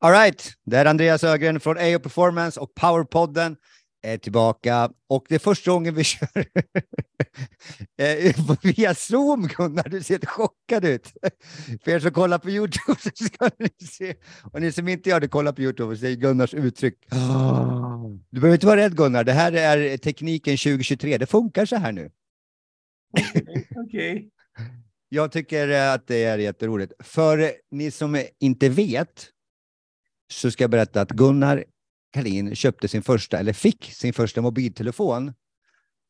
All right, det är Andreas Ögren från AO Performance och Powerpodden är tillbaka och det är första gången vi kör eh, via Zoom, Gunnar. Du ser chockad ut. För er som kollar på YouTube så ska ni se, och ni som inte gör det, kolla på YouTube och se Gunnars uttryck. Du behöver inte vara rädd Gunnar, det här är tekniken 2023. Det funkar så här nu. Okej. Okay. Jag tycker att det är jätteroligt. För ni som inte vet så ska jag berätta att Gunnar Kalin köpte sin första, eller fick sin första mobiltelefon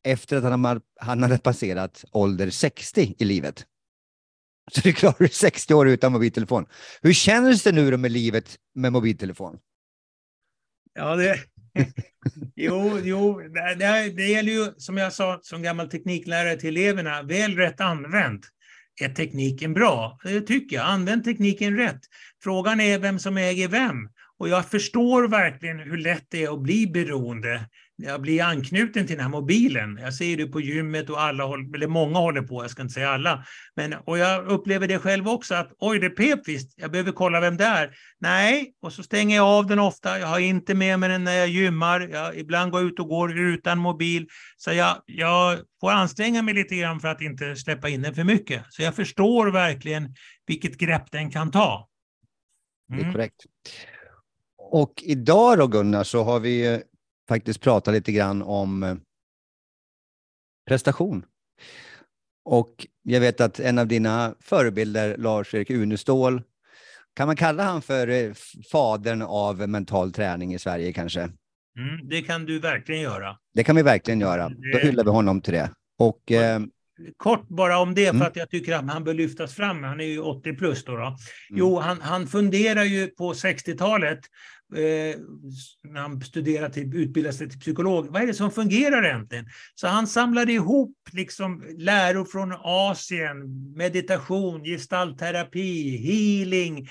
efter att han, han hade passerat ålder 60 i livet. Så du klarar 60 år utan mobiltelefon. Hur känns det nu då med livet med mobiltelefon? Ja, det... jo, jo det, det gäller ju, som jag sa som gammal tekniklärare till eleverna, väl rätt använt är tekniken bra? Det tycker jag. Använd tekniken rätt. Frågan är vem som äger vem. Och jag förstår verkligen hur lätt det är att bli beroende. Jag blir anknuten till den här mobilen. Jag ser det på gymmet och alla, eller många håller på, jag ska inte säga alla. Men, och jag upplever det själv också, att oj, det pep visst, jag behöver kolla vem det är. Nej, och så stänger jag av den ofta. Jag har inte med mig den när jag gymmar. Jag ibland går ut och går utan mobil. Så jag, jag får anstränga mig lite grann för att inte släppa in den för mycket. Så jag förstår verkligen vilket grepp den kan ta. Mm. Det är mm. korrekt. Och idag då Gunnar så har vi faktiskt pratat lite grann om eh, prestation. Och jag vet att en av dina förebilder, Lars-Erik Unestål, kan man kalla han för eh, fadern av mental träning i Sverige kanske? Mm, det kan du verkligen göra. Det kan vi verkligen göra. Då hyllar vi honom till det. Och, eh, Kort bara om det, mm. för att jag tycker att han bör lyftas fram. Han är ju 80 plus då. då. Mm. Jo, han, han funderar ju på 60-talet eh, när han studerade till, utbildade sig till psykolog. Vad är det som fungerar egentligen? Så han samlade ihop liksom läror från Asien, meditation, gestaltterapi, healing,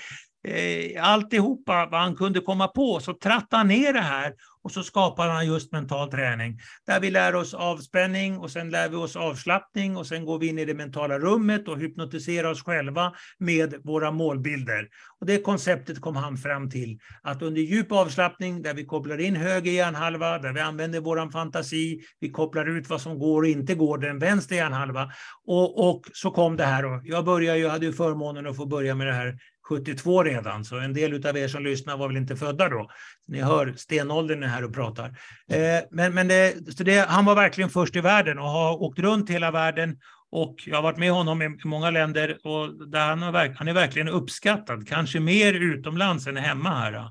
eh, alltihopa vad han kunde komma på. Så trattade han ner det här och så skapade han just mental träning. Där vi lär oss avspänning och sen lär vi oss avslappning och sen går vi in i det mentala rummet och hypnotiserar oss själva med våra målbilder. Och det konceptet kom han fram till att under djup avslappning där vi kopplar in höger hjärnhalva, där vi använder vår fantasi, vi kopplar ut vad som går och inte går, den vänster hjärnhalva. Och, och så kom det här. Och jag började jag hade ju förmånen att få börja med det här 72 redan, så en del av er som lyssnar var väl inte födda då. Ni hör stenåldern är här och pratar. Eh, men men det, så det, han var verkligen först i världen och har åkt runt hela världen och jag har varit med honom i många länder och där han, har, han är verkligen uppskattad, kanske mer utomlands än hemma här.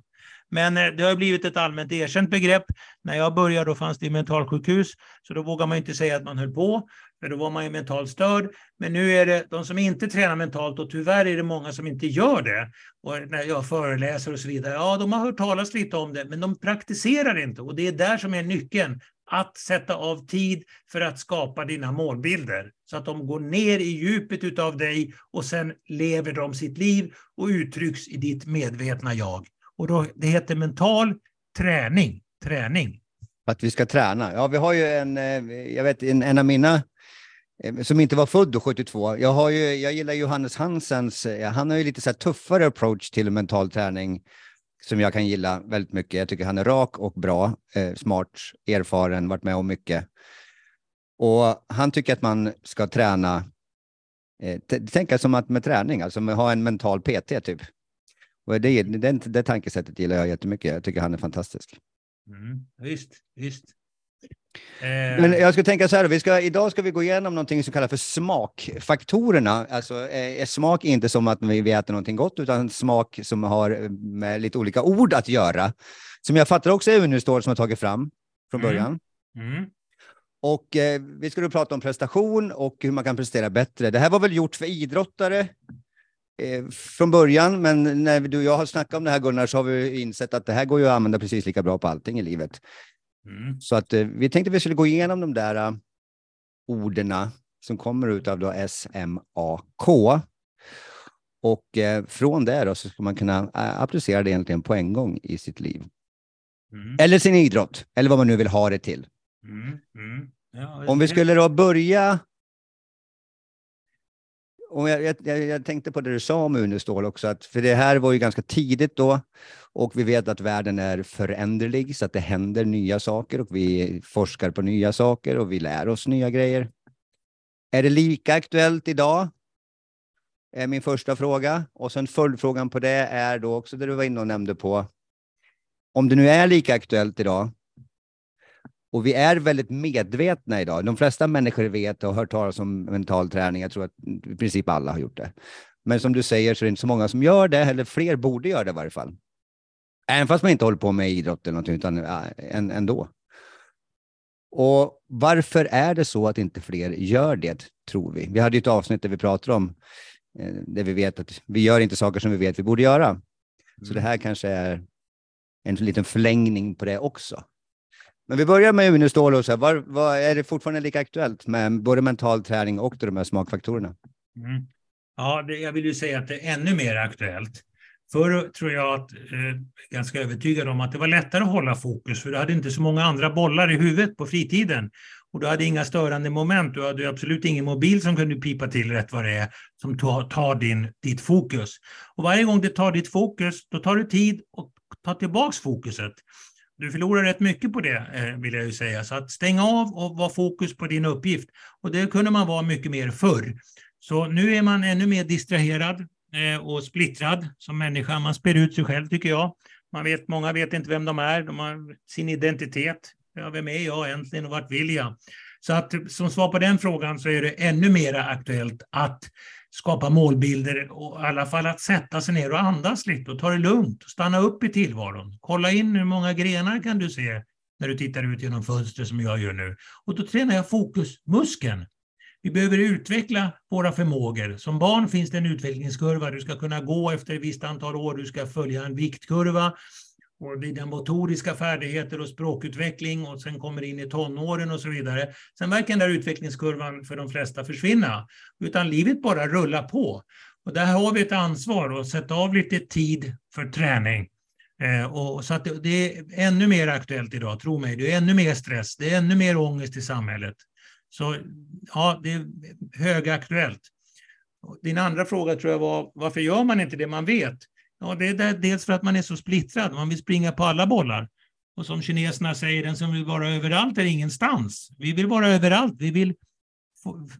Men eh, det har blivit ett allmänt erkänt begrepp. När jag började då fanns det i mentalsjukhus, så då vågar man inte säga att man höll på, för då var man ju mentalt störd. Men nu är det de som inte tränar mentalt, och tyvärr är det många som inte gör det. Och när jag föreläser och så vidare, ja, de har hört talas lite om det, men de praktiserar inte. Och det är där som är nyckeln, att sätta av tid för att skapa dina målbilder. Så att de går ner i djupet av dig och sen lever de sitt liv och uttrycks i ditt medvetna jag. Och då, det heter mental träning. Träning. Att vi ska träna. Ja, vi har ju en, eh, jag vet en, en av mina eh, som inte var född då, 72. Jag, har ju, jag gillar Johannes Hansens, eh, han har ju lite så tuffare approach till mental träning som jag kan gilla väldigt mycket. Jag tycker han är rak och bra, eh, smart, erfaren, varit med om mycket. Och han tycker att man ska träna, eh, tänka som att med träning, alltså med, ha en mental PT typ. Och det, det, det tankesättet gillar jag jättemycket. Jag tycker han är fantastisk. Mm, visst, visst. Men jag ska tänka så här, vi ska, idag ska vi gå igenom någonting som kallas för smakfaktorerna. Alltså, eh, smak är inte som att vi äter någonting gott, utan smak som har med lite olika ord att göra. Som jag fattar också är Unistål som har tagit fram från mm. början. Mm. Mm. Och eh, vi skulle prata om prestation och hur man kan prestera bättre. Det här var väl gjort för idrottare eh, från början, men när du och jag har snackat om det här Gunnar, så har vi insett att det här går ju att använda precis lika bra på allting i livet. Mm. Så att eh, vi tänkte att vi skulle gå igenom de där uh, orden som kommer ut av då SMAK. Och eh, från det då så ska man kunna applicera det egentligen på en gång i sitt liv. Mm. Eller sin idrott, eller vad man nu vill ha det till. Mm. mm. Ja, Om vi skulle då börja och jag, jag, jag, tänkte på det du sa om Unestål också, att, för det här var ju ganska tidigt då och vi vet att världen är föränderlig så att det händer nya saker och vi forskar på nya saker och vi lär oss nya grejer. Är det lika aktuellt idag? Är min första fråga. Och sen följdfrågan på det är då också det du var inne och nämnde på. Om det nu är lika aktuellt idag, och vi är väldigt medvetna idag. De flesta människor vet och har hört talas om mental träning. Jag tror att i princip alla har gjort det. Men som du säger så är det inte så många som gör det, eller fler borde göra det i varje fall. Även fast man inte håller på med idrott eller någonting, utan ändå. Och varför är det så att inte fler gör det, tror vi? Vi hade ju ett avsnitt där vi pratade om, eh, där vi vet att vi gör inte saker som vi vet vi borde göra. Så det mm. här kanske är en liten förlängning på det också. Men vi börjar med Unestål var, var, är det fortfarande lika aktuellt med både mental träning och de här smakfaktorerna? Mm. Ja, det, jag vill ju säga att det är ännu mer aktuellt. Förr tror jag att, eh, ganska övertygad om att det var lättare att hålla fokus, för du hade inte så många andra bollar i huvudet på fritiden. Och du hade inga störande moment, du hade absolut ingen mobil som kunde pipa till rätt vad det är, som tar, tar din, ditt fokus. Och varje gång det tar ditt fokus, då tar du tid att ta tillbaks fokuset. Du förlorar rätt mycket på det, eh, vill jag ju säga. Så att stäng av och var fokus på din uppgift. Och det kunde man vara mycket mer förr. Så nu är man ännu mer distraherad eh, och splittrad som människa. Man spär ut sig själv, tycker jag. Man vet, många vet inte vem de är. De har sin identitet. Ja, vem är jag egentligen och vart vill jag? Så att som svar på den frågan så är det ännu mer aktuellt att skapa målbilder och i alla fall att sätta sig ner och andas lite och ta det lugnt och stanna upp i tillvaron. Kolla in hur många grenar kan du se när du tittar ut genom fönstret som jag gör nu. Och då tränar jag fokusmuskeln. Vi behöver utveckla våra förmågor. Som barn finns det en utvecklingskurva. Du ska kunna gå efter ett visst antal år, du ska följa en viktkurva och dina motoriska färdigheter och språkutveckling och sen kommer in i tonåren och så vidare. Sen verkar den där utvecklingskurvan för de flesta försvinna, utan livet bara rullar på. Och där har vi ett ansvar att sätta av lite tid för träning. Eh, och så att det, är ännu mer aktuellt idag, tro mig. Det är ännu mer stress, det är ännu mer ångest i samhället. Så ja, det är högaktuellt. Din andra fråga tror jag var, varför gör man inte det man vet? Ja, det är dels för att man är så splittrad, man vill springa på alla bollar. Och som kineserna säger, den som vill vara överallt är ingenstans. Vi vill vara överallt, vi vill,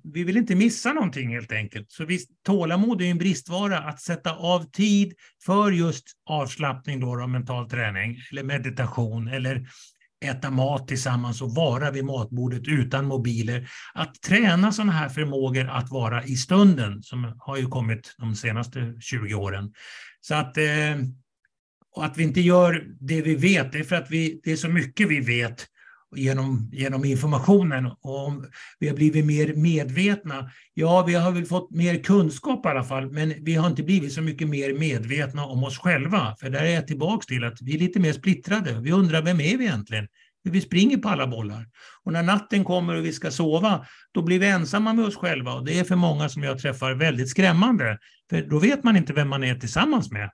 vi vill inte missa någonting helt enkelt. Så visst, tålamod är en bristvara, att sätta av tid för just avslappning då, då mental träning, eller meditation, eller äta mat tillsammans och vara vid matbordet utan mobiler. Att träna sådana här förmågor att vara i stunden, som har ju kommit de senaste 20 åren. Så att, eh, och att vi inte gör det vi vet, det är för att vi, det är så mycket vi vet genom, genom informationen. Och om vi har blivit mer medvetna. Ja, vi har väl fått mer kunskap i alla fall, men vi har inte blivit så mycket mer medvetna om oss själva. För där är jag tillbaka till att vi är lite mer splittrade. Vi undrar, vem är vi egentligen? Vi springer på alla bollar. Och när natten kommer och vi ska sova, då blir vi ensamma med oss själva. Och det är för många som jag träffar väldigt skrämmande. För då vet man inte vem man är tillsammans med.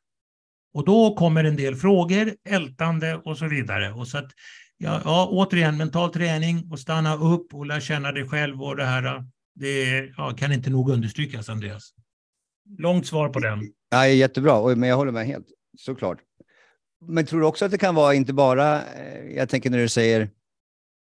Och då kommer en del frågor, ältande och så vidare. Och så att, ja, ja, återigen, mental träning och stanna upp och lära känna dig själv och det här. Det ja, kan inte nog understrykas, Andreas. Långt svar på den. Ja, jättebra, men jag håller med helt, såklart. Men tror du också att det kan vara inte bara, eh, jag tänker när du säger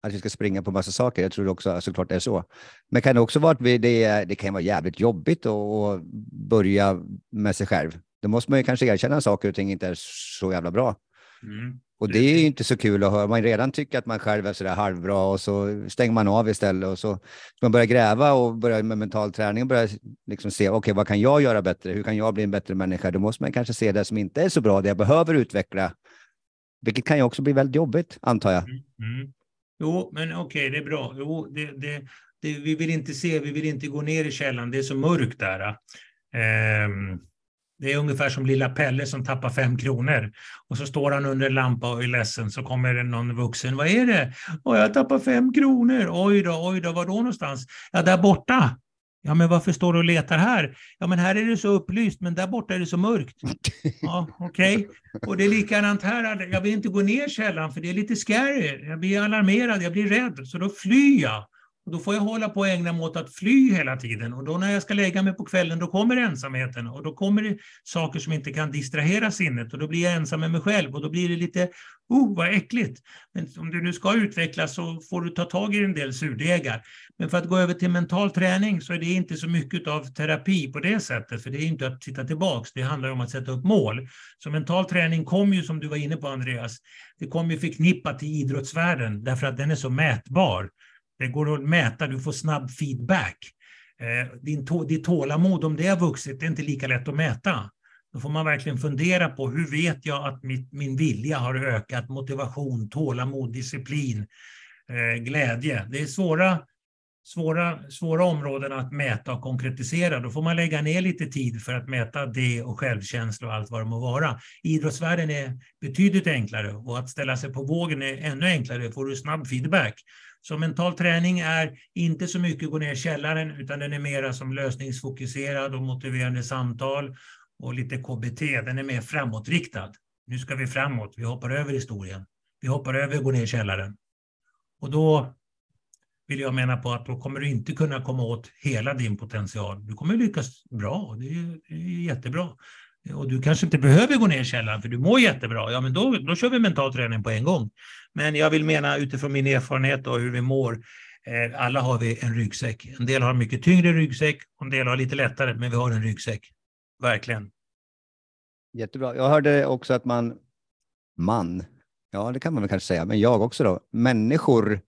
att vi ska springa på massa saker, jag tror också såklart det är så. Men kan det också vara att vi, det, det kan vara jävligt jobbigt att börja med sig själv. Då måste man ju kanske erkänna saker och ting inte är så jävla bra. Mm. Och det är ju inte så kul att höra. Man redan tycker att man själv är sådär halvbra och så stänger man av istället och så man börjar gräva och börjar med mental träning och börjar liksom se, okej, okay, vad kan jag göra bättre? Hur kan jag bli en bättre människa? Då måste man kanske se det som inte är så bra, det jag behöver utveckla. Vilket kan ju också bli väldigt jobbigt, antar jag. Mm. Mm. Jo, men okej, okay, det är bra. Jo, det, det, det, vi vill inte se, vi vill inte gå ner i källan, det är så mörkt där. Um, det är ungefär som lilla Pelle som tappar fem kronor. Och så står han under en lampa och är ledsen, så kommer det någon vuxen. Vad är det? Åh, jag tappar fem kronor. Oj då, oj då, var då någonstans? Ja, där borta. Ja, men varför står du och letar här? Ja, men här är det så upplyst, men där borta är det så mörkt. Ja, okej. Okay. Och det är likadant här. Jag vill inte gå ner källan, för det är lite scary. Jag blir alarmerad, jag blir rädd, så då flyr jag. Då får jag hålla på och ägna mig åt att fly hela tiden. Och då när jag ska lägga mig på kvällen, då kommer ensamheten. Och då kommer det saker som inte kan distrahera sinnet. Och då blir jag ensam med mig själv. Och då blir det lite, oh vad äckligt. Men om du nu ska utvecklas så får du ta tag i en del surdegar. Men för att gå över till mental träning så är det inte så mycket av terapi på det sättet. För det är inte att titta tillbaks, det handlar om att sätta upp mål. Så mental träning kommer ju, som du var inne på Andreas, det kommer ju förknippat till idrottsvärlden därför att den är så mätbar. Det går att mäta, du får snabb feedback. Eh, din ditt tålamod, om det har vuxit, det är inte lika lätt att mäta. Då får man verkligen fundera på hur vet jag att mitt, min vilja har ökat, motivation, tålamod, disciplin, eh, glädje. Det är svåra, svåra, svåra områden att mäta och konkretisera. Då får man lägga ner lite tid för att mäta det och självkänsla och allt vad det må vara. Idrottsvärlden är betydligt enklare och att ställa sig på vågen är ännu enklare. Får du snabb feedback så mental träning är inte så mycket gå ner i källaren, utan den är mera som lösningsfokuserad och motiverande samtal och lite KBT. Den är mer framåtriktad. Nu ska vi framåt, vi hoppar över historien. Vi hoppar över gå ner i källaren. Och då vill jag mena på att då kommer du inte kunna komma åt hela din potential. Du kommer lyckas bra, det är, det är jättebra. Och du kanske inte behöver gå ner i källaren för du mår jättebra. Ja, men då, då kör vi mental träning på en gång. Men jag vill mena utifrån min erfarenhet och hur vi mår, eh, alla har vi en ryggsäck. En del har en mycket tyngre ryggsäck, en del har lite lättare, men vi har en ryggsäck. Verkligen. Jättebra. Jag hörde också att man, man, ja det kan man väl kanske säga, men jag också då, människor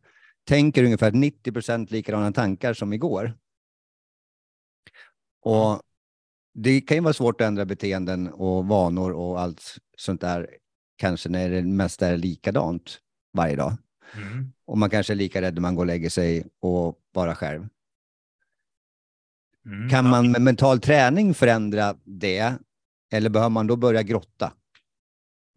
tänker ungefär 90 procent likadana tankar som igår. Och det kan ju vara svårt att ändra beteenden och vanor och allt sånt där, kanske när det mesta är likadant varje dag. Mm. Och man kanske är lika rädd när man går och lägger sig och bara själv. Mm. Kan man med mental träning förändra det? Eller behöver man då börja grotta?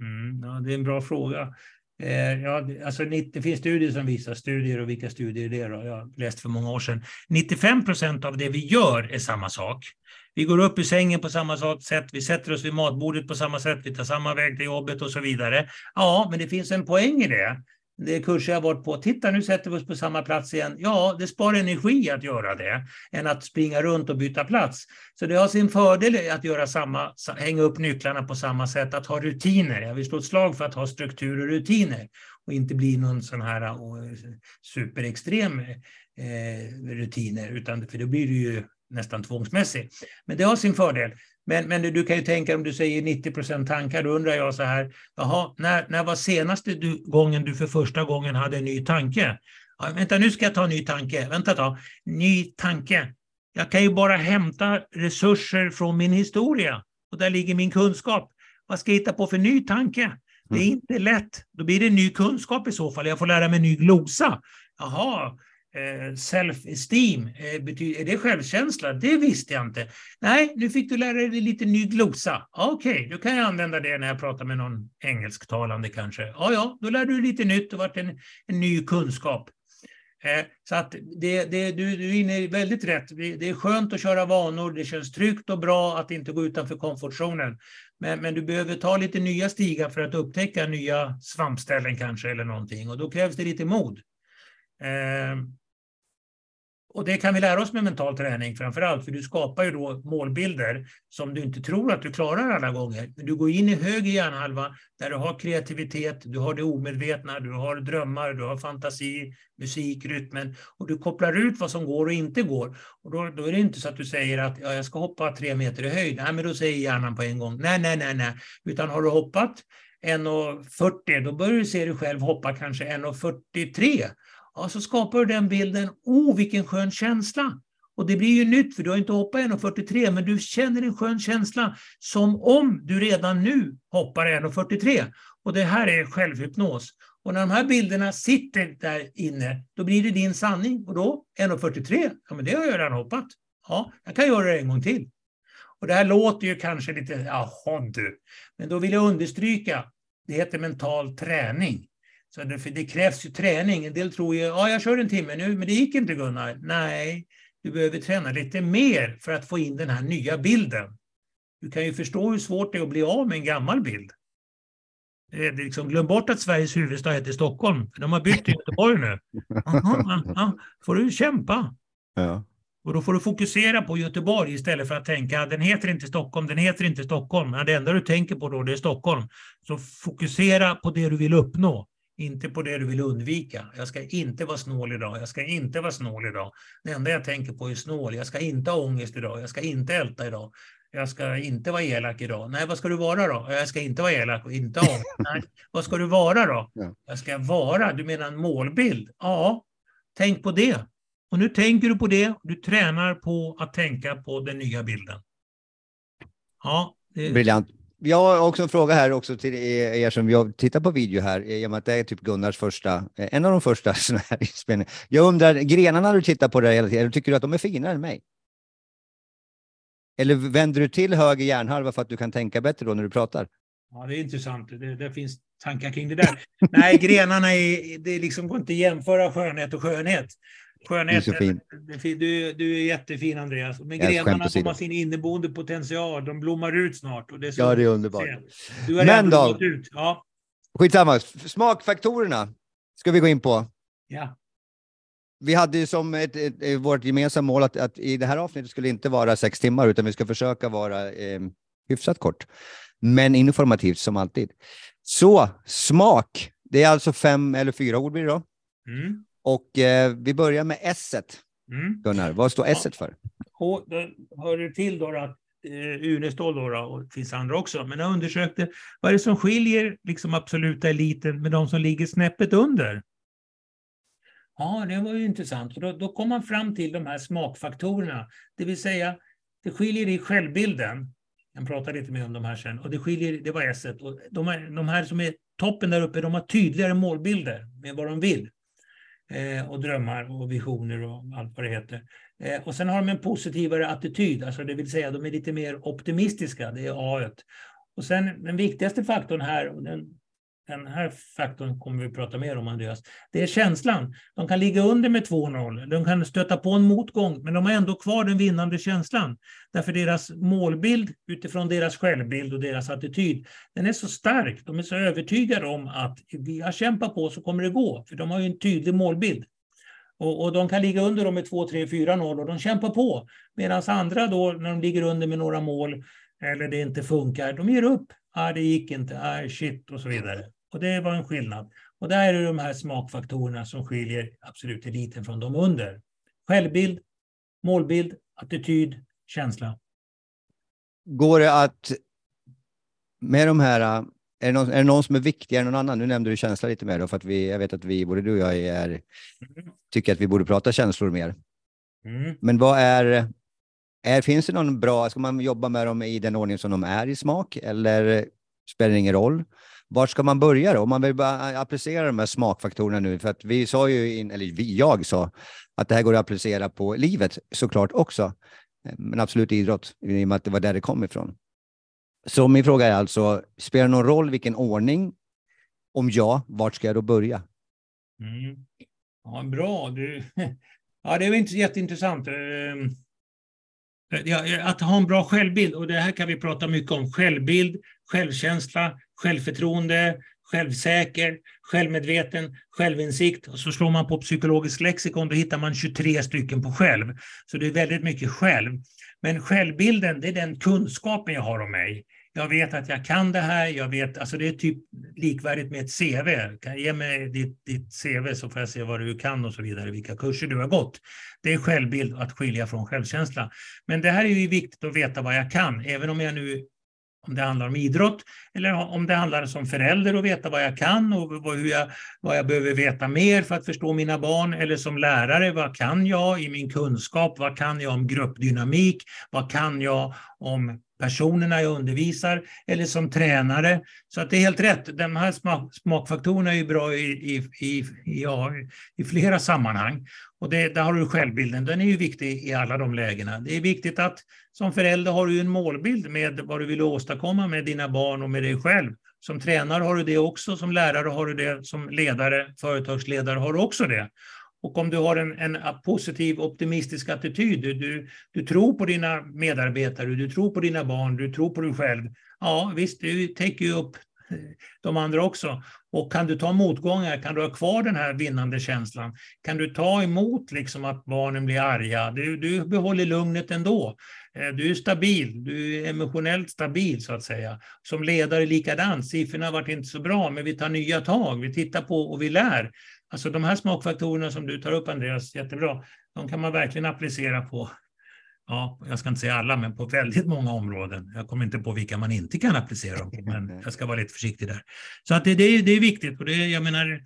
Mm, ja, det är en bra fråga. Eh, ja, alltså, det finns studier som visar studier och vilka studier det är. Då? Jag har läst för många år sedan. 95 procent av det vi gör är samma sak. Vi går upp i sängen på samma sätt, vi sätter oss vid matbordet på samma sätt, vi tar samma väg till jobbet och så vidare. Ja, men det finns en poäng i det. Det är kurser jag varit på. Titta, nu sätter vi oss på samma plats igen. Ja, det sparar energi att göra det, än att springa runt och byta plats. Så det har sin fördel att göra samma, hänga upp nycklarna på samma sätt, att ha rutiner. Jag vill slå ett slag för att ha struktur och rutiner och inte bli någon sån här eh, superextrem eh, rutiner, utan för då blir det ju nästan tvångsmässig. Men det har sin fördel. Men, men du kan ju tänka om du säger 90 procent tankar, då undrar jag så här, jaha, när, när var senaste du, gången du för första gången hade en ny tanke? Ja, vänta, nu ska jag ta en ny tanke. Vänta då. Ny tanke. Jag kan ju bara hämta resurser från min historia och där ligger min kunskap. Vad ska jag hitta på för ny tanke? Det är mm. inte lätt. Då blir det ny kunskap i så fall. Jag får lära mig ny glosa. Jaha, Eh, self-esteem, eh, är det självkänsla? Det visste jag inte. Nej, nu fick du lära dig lite ny glosa. Okej, okay, då kan jag använda det när jag pratar med någon engelsktalande kanske. Ja, ja, då lär du lite nytt och vart en, en ny kunskap. Eh, så att det, det, du, du är inne väldigt rätt. Det är skönt att köra vanor, det känns tryggt och bra att inte gå utanför komfortzonen. Men, men du behöver ta lite nya stigar för att upptäcka nya svampställen kanske eller någonting och då krävs det lite mod. Eh, och det kan vi lära oss med mental träning framför allt, för du skapar ju då målbilder som du inte tror att du klarar alla gånger. Men du går in i höger hjärnhalva där du har kreativitet, du har det omedvetna, du har drömmar, du har fantasi, musik, rytmen och du kopplar ut vad som går och inte går. Och då, då är det inte så att du säger att ja, jag ska hoppa tre meter i höjd. Nej, men då säger hjärnan på en gång nej, nej, nej, nej. Utan har du hoppat 1,40 då börjar du se dig själv hoppa kanske 1,43 ja, så skapar du den bilden, oh vilken skön känsla. Och det blir ju nytt, för du har inte hoppat 1,43, men du känner en skön känsla som om du redan nu hoppar 1,43. Och det här är självhypnos. Och när de här bilderna sitter där inne, då blir det din sanning. Och då 1,43, ja men det har jag redan hoppat. Ja, jag kan göra det en gång till. Och det här låter ju kanske lite, jaha du. Men då vill jag understryka, det heter mental träning. Så det, för det krävs ju träning. En del tror ju, ja jag kör en timme nu, men det gick inte Gunnar. Nej, du behöver träna lite mer för att få in den här nya bilden. Du kan ju förstå hur svårt det är att bli av med en gammal bild. Eh, liksom, glöm bort att Sveriges huvudstad heter Stockholm. De har bytt till Göteborg nu. Aha, aha, får du kämpa. Ja. Och då får du fokusera på Göteborg istället för att tänka den heter inte Stockholm, den heter inte Stockholm. Det enda du tänker på då det är Stockholm. Så fokusera på det du vill uppnå, inte på det du vill undvika. Jag ska inte vara snål idag, jag ska inte vara snål idag. Det enda jag tänker på är snål. Jag ska inte ha ångest idag, jag ska inte älta idag. Jag ska inte vara elak idag. Nej, vad ska du vara då? Jag ska inte vara elak och inte ha ångest. Nej, vad ska du vara då? Ja. Jag ska vara, du menar en målbild? Ja, tänk på det. Och nu tänker du på det, du tränar på att tänka på den nya bilden. Ja, det... Briljant. Jag har också en fråga här också till e, er som jag tittar på video här, i och med att det är typ Gunnars första, eh, en av de första sådana här inspelningarna. Jag undrar, grenarna du tittar på där hela tiden, tycker du att de är finare än mig? Eller vänder du till höger hjärnhalva för att du kan tänka bättre då när du pratar? Ja, det är intressant. Det, det finns tankar kring det där. Nej, grenarna är, det liksom går inte att jämföra skönhet och skönhet. Skönhet, Du. Du, du är jättefin Andreas. Men Jag grenarna de har sin inneboende potential. De blommar ut snart. Och det är så Ja, det är underbart. Du har Men då? ut. Ja, Skitsamma, smakfaktorerna ska vi gå in på. ja. Vi hade ju som ett, ett, ett, vårt gemensamma mål att, att i det här avsnittet skulle inte vara sex timmar, utan vi ska försöka vara eh, hyfsat kort. Men informativt som alltid. Så, smak. Det är alltså fem eller fyra ord blir det då. Mm. Och eh, vi börjar med S. Mm. Gunnar, vad står S för? Och då hör det till då att eh, Unestål då, då, och det finns andra också, men jag undersökte vad är det som skiljer liksom absoluta eliten med de som ligger snäppet under? Ja, det var ju intressant. Då, då kom man fram till de här smakfaktorerna, det vill säga det skiljer i självbilden. Jag pratar lite mer om de här sen. Och det skiljer, det var S. Och de, här, de här som är toppen där uppe, de har tydligare målbilder med vad de vill. Eh, och drömmar och visioner och allt vad det heter. Eh, och sen har de en positivare attityd, alltså det vill säga de är lite mer optimistiska, det är A. -et. Och sen den viktigaste faktorn här, och den, den här faktorn kommer vi att prata mer om Andreas, det är känslan. De kan ligga under med 2-0, de kan stöta på en motgång, men de har ändå kvar den vinnande känslan. Därför deras målbild utifrån deras självbild och deras attityd, den är så stark, de är så övertygade om att vi har kämpat på så kommer det gå, för de har ju en tydlig målbild. Och, och de kan ligga under dem med 2, 3, 4-0 och de kämpar på. Medan andra då, när de ligger under med några mål eller det inte funkar, de ger upp. Ah, det gick inte, ah, shit och så vidare. Och det var en skillnad. Och där är det de här smakfaktorerna som skiljer absolut eliten från de under. Självbild, målbild, attityd, känsla. Går det att med de här, är det, någon, är det någon som är viktigare än någon annan? Nu nämnde du känsla lite mer då, för att vi, jag vet att vi, både du och jag är, tycker att vi borde prata känslor mer. Mm. Men vad är, är, finns det någon bra, ska man jobba med dem i den ordning som de är i smak eller spelar det ingen roll? Var ska man börja då? Om man vill bara applicera de här smakfaktorerna nu, för att vi sa ju, in, eller vi, jag sa, att det här går att applicera på livet såklart också, men absolut idrott, i och med att det var där det kom ifrån. Så min fråga är alltså, spelar det någon roll vilken ordning? Om ja, vart ska jag då börja? Mm. Ja, bra. Du... Ja, det är inte jätteintressant. Ehm, att ha en bra självbild, och det här kan vi prata mycket om. Självbild, självkänsla, självförtroende, självsäker, självmedveten, självinsikt. Och så slår man på psykologisk lexikon, då hittar man 23 stycken på själv. Så det är väldigt mycket själv. Men självbilden, det är den kunskapen jag har om mig. Jag vet att jag kan det här, jag vet, alltså det är typ likvärdigt med ett CV. Kan ge mig ditt, ditt CV så får jag se vad du kan och så vidare, vilka kurser du har gått. Det är självbild att skilja från självkänsla. Men det här är ju viktigt att veta vad jag kan, även om jag nu om det handlar om idrott eller om det handlar som förälder att veta vad jag kan och vad, hur jag, vad jag behöver veta mer för att förstå mina barn. Eller som lärare, vad kan jag i min kunskap? Vad kan jag om gruppdynamik? Vad kan jag om personerna jag undervisar? Eller som tränare. Så att det är helt rätt. De här smakfaktorerna är ju bra i, i, i, ja, i flera sammanhang. Och det, där har du självbilden, den är ju viktig i alla de lägena. Det är viktigt att som förälder har du en målbild med vad du vill åstadkomma med dina barn och med dig själv. Som tränare har du det också, som lärare har du det, som ledare, företagsledare har du också det. Och om du har en, en positiv, optimistisk attityd, du, du, du tror på dina medarbetare, du tror på dina barn, du tror på dig själv. Ja, visst, du täcker ju upp eh, de andra också. Och kan du ta motgångar, kan du ha kvar den här vinnande känslan? Kan du ta emot liksom att barnen blir arga? Du, du behåller lugnet ändå. Eh, du är stabil, du är emotionellt stabil så att säga. Som ledare likadant, siffrorna har varit inte så bra, men vi tar nya tag, vi tittar på och vi lär. Alltså de här smakfaktorerna som du tar upp Andreas, jättebra, de kan man verkligen applicera på ja, jag ska inte säga alla, men på väldigt många områden. Jag kommer inte på vilka man inte kan applicera dem på, men jag ska vara lite försiktig där. Så att det, det, är, det är viktigt och det, jag menar,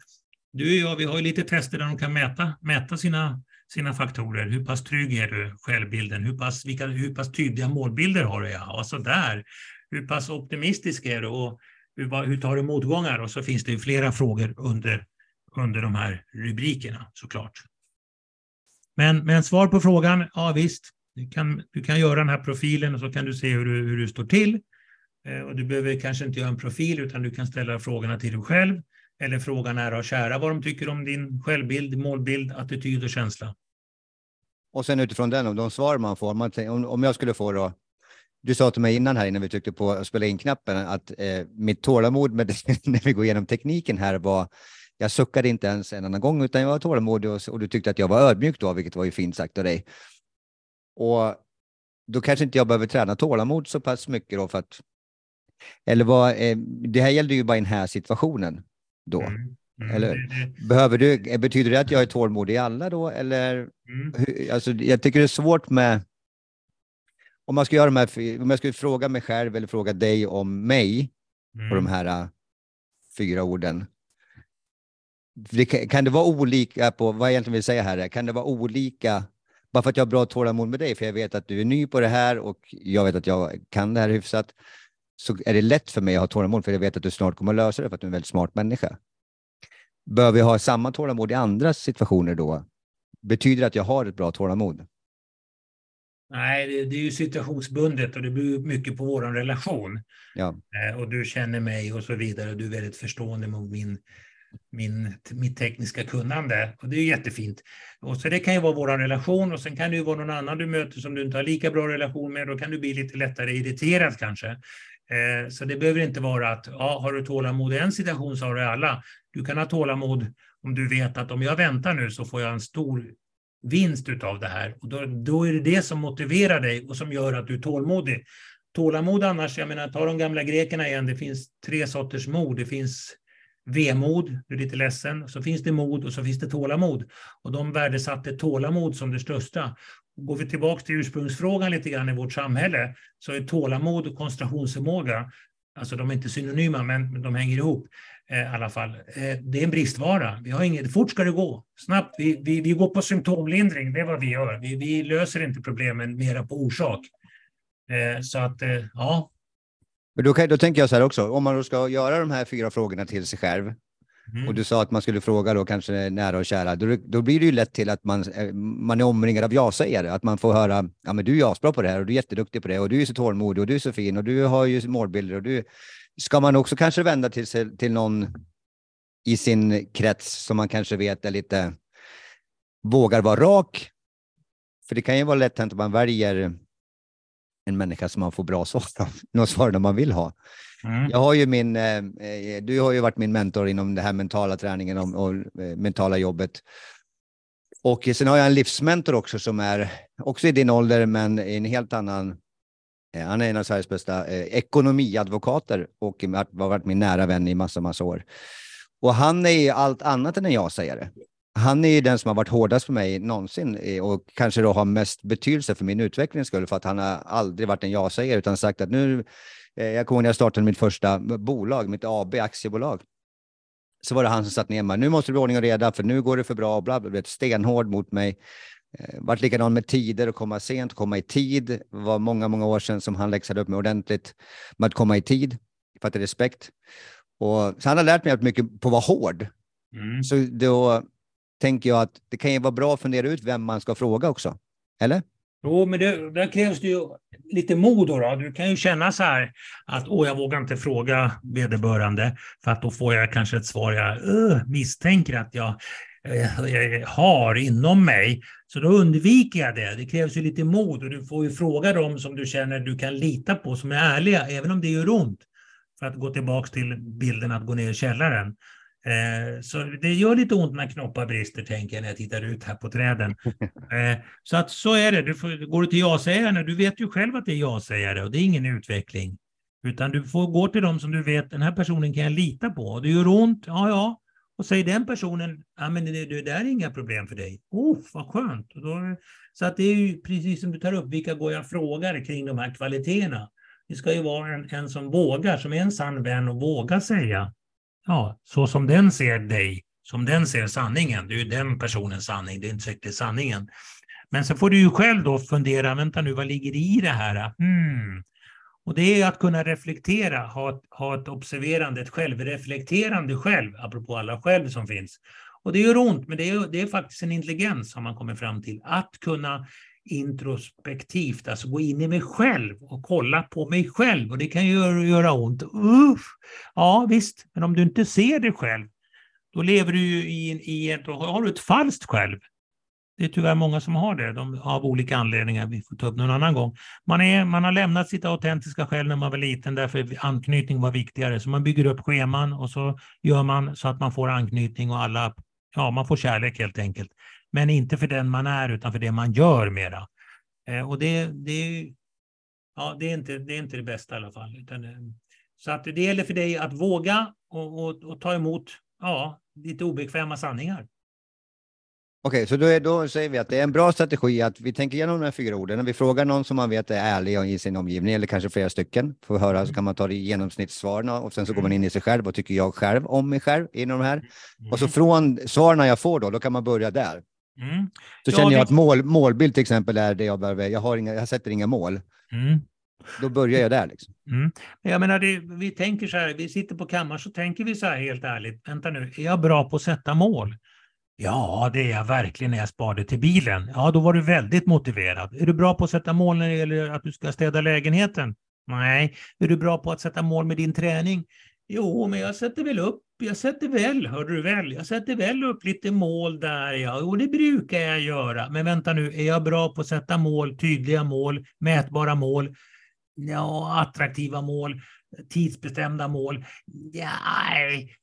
du och jag, vi har ju lite tester där de kan mäta, mäta sina, sina faktorer. Hur pass trygg är du, självbilden? Hur pass, vilka, hur pass tydliga målbilder har du? Ja, så där. Hur pass optimistisk är du och hur, hur tar du motgångar? Och så finns det ju flera frågor under, under de här rubrikerna såklart. Men, men svar på frågan, ja visst, du kan, du kan göra den här profilen och så kan du se hur du, hur du står till. Eh, och du behöver kanske inte göra en profil utan du kan ställa frågorna till dig själv eller fråga nära och kära vad de tycker om din självbild, målbild, attityd och känsla. Och sen utifrån den, de svar man får, man, om, om jag skulle få då, du sa till mig innan här innan vi tryckte på spela in-knappen att eh, mitt tålamod med, när vi går igenom tekniken här var, jag suckade inte ens en annan gång utan jag var tålamodig och, och du tyckte att jag var ödmjuk då, vilket var ju fint sagt av dig. Och då kanske inte jag behöver träna tålamod så pass mycket då för att... Eller vad, eh, det här gällde ju bara i den här situationen då. Mm. Mm, eller behöver du, betyder det att jag är tålmodig i alla då? Eller, mm. hur, alltså, jag tycker det är svårt med... Om man ska göra de här, om jag skulle fråga mig själv eller fråga dig om mig mm. på de här uh, fyra orden. Det, kan det vara olika på, vad jag egentligen vill säga här, kan det vara olika bara för att jag har bra tålamod med dig, för jag vet att du är ny på det här och jag vet att jag kan det här hyfsat, så är det lätt för mig att ha tålamod, för jag vet att du snart kommer att lösa det, för att du är en väldigt smart människa. Behöver jag ha samma tålamod i andra situationer då? Betyder det att jag har ett bra tålamod? Nej, det, det är ju situationsbundet och det beror mycket på vår relation. Ja. Eh, och du känner mig och så vidare. Du är väldigt förstående mot min min, mitt tekniska kunnande. Och det är jättefint. Och så det kan ju vara vår relation och sen kan det ju vara någon annan du möter som du inte har lika bra relation med. Då kan du bli lite lättare irriterad kanske. Eh, så det behöver inte vara att ja, har du tålamod i en situation så har du alla. Du kan ha tålamod om du vet att om jag väntar nu så får jag en stor vinst utav det här. Och då, då är det det som motiverar dig och som gör att du är tålmodig. Tålamod annars, jag menar ta de gamla grekerna igen, det finns tre sorters mod. Det finns vemod, du är lite ledsen, så finns det mod och så finns det tålamod. Och de värdesatte tålamod som det största. Går vi tillbaka till ursprungsfrågan lite grann i vårt samhälle, så är tålamod och koncentrationsförmåga, alltså de är inte synonyma, men de hänger ihop eh, i alla fall. Eh, det är en bristvara. Vi har inget, fort ska det gå, snabbt. Vi, vi, vi går på symptomlindring, det är vad vi gör. Vi, vi löser inte problemen mera på orsak. Eh, så att, eh, ja, men då, kan, då tänker jag så här också, om man då ska göra de här fyra frågorna till sig själv, mm. och du sa att man skulle fråga då kanske nära och kära, då, då blir det ju lätt till att man, eh, man är omringad av ja-sägare, att man får höra, ja men du är asbra på det här och du är jätteduktig på det och du är så tålmodig och du är så fin och du har ju målbilder och du, ska man också kanske vända till, sig, till någon i sin krets som man kanske vet är lite, vågar vara rak, för det kan ju vara lätt hänt att man väljer en människa som man får bra svar av, något svar när man vill ha. Mm. Jag har ju min, eh, eh, du har ju varit min mentor inom det här mentala träningen och, och eh, mentala jobbet. Och sen har jag en livsmentor också som är också i din ålder, men i en helt annan eh, han är en av Sveriges bästa ekonomiadvokater och har varit min nära vän i massa, massa år. Och han är allt annat än en ja-sägare han är ju den som har varit hårdast för mig någonsin och kanske då har mest betydelse för min utveckling skull för att han har aldrig varit en ja-sägare utan sagt att nu, eh, jag kommer när jag startade mitt första bolag, mitt AB, aktiebolag, så var det han som satt ner mig. Nu måste du bli ordning och reda för nu går det för bra bla, bla, bla. Stenhård mot mig. Eh, vart likadan med tider och komma sent, komma i tid. Det var många, många år sedan som han läxade upp mig ordentligt med att komma i tid, för att respekt. Och, så han har lärt mig mycket på att vara hård. Mm. Så då, tänker jag att det kan ju vara bra att fundera ut vem man ska fråga också. Eller? Jo, men det, där krävs det ju lite mod. Då, då. Du kan ju känna så här att åh, jag vågar inte fråga vederbörande för att då får jag kanske ett svar jag uh, misstänker att jag, eh, jag har inom mig. Så då undviker jag det. Det krävs ju lite mod och du får ju fråga dem som du känner du kan lita på, som är ärliga, även om det gör ont. för att gå tillbaka till bilden att gå ner i källaren. Eh, så det gör lite ont när knoppar brister, tänker jag när jag tittar ut här på träden. Eh, så att så är det. Du får, går du till ja-sägarna, du vet ju själv att det är ja-sägare och det är ingen utveckling. Utan du får gå till dem som du vet, den här personen kan jag lita på. Och det gör ont, ja ja. Och säger den personen, ja men det, det där är inga problem för dig. Oh, vad skönt. Då, så att det är ju precis som du tar upp, vilka går jag frågar kring de här kvaliteterna? Det ska ju vara en, en som vågar, som är en sann vän och vågar säga ja, så som den ser dig, som den ser sanningen. Det är ju den personens sanning, det är inte säkert sanningen. Men så får du ju själv då fundera, vänta nu, vad ligger i det här? Hmm. Och det är att kunna reflektera, ha, ha ett observerande, ett självreflekterande själv, apropå alla själv som finns. Och det gör ont, men det är, det är faktiskt en intelligens, har man kommit fram till. Att kunna introspektivt, alltså gå in i mig själv och kolla på mig själv. Och det kan ju göra ont. Uff. Ja, visst, men om du inte ser dig själv, då lever du ju i, i ett, har du ett falskt själv. Det är tyvärr många som har det, de, av olika anledningar. Vi får ta upp någon annan gång. Man, är, man har lämnat sitt autentiska själv när man var liten, därför anknytning var viktigare. Så man bygger upp scheman och så gör man så att man får anknytning och alla, ja, man får kärlek helt enkelt. Men inte för den man är, utan för det man gör mera. Eh, och det, det, ja, det, är inte, det är inte det bästa i alla fall. Utan, eh, så att det gäller för dig att våga och, och, och ta emot ja, lite obekväma sanningar. Okej, okay, så då, är, då, säger vi att det är en bra strategi att vi tänker igenom de här fyra orden. När vi frågar någon som man vet är ärlig i sin omgivning, eller kanske flera stycken, får höra, mm. så kan man ta det genomsnittssvaren och sen så mm. går man mm. in i sig själv. Vad tycker jag själv om mig själv inom de här? Mm. Och så från svaren jag får då, då kan man börja där. Mm. Så ja, känner jag att mål, målbild till exempel är det jag behöver. Jag, har inga, jag sätter inga mål. Mm. Då börjar jag där. Liksom. Mm. Jag menar, det, vi tänker så här, vi sitter på kammaren så tänker vi så här helt ärligt. Vänta nu, är jag bra på att sätta mål? Ja, det är jag verkligen när jag sparade till bilen. Ja, då var du väldigt motiverad. Är du bra på att sätta mål när det gäller att du ska städa lägenheten? Nej. Är du bra på att sätta mål med din träning? Jo, men jag sätter väl upp, jag sätter väl, hörde du väl, jag sätter väl upp lite mål där, ja, och det brukar jag göra. Men vänta nu, är jag bra på att sätta mål, tydliga mål, mätbara mål, ja, attraktiva mål, tidsbestämda mål? Ja,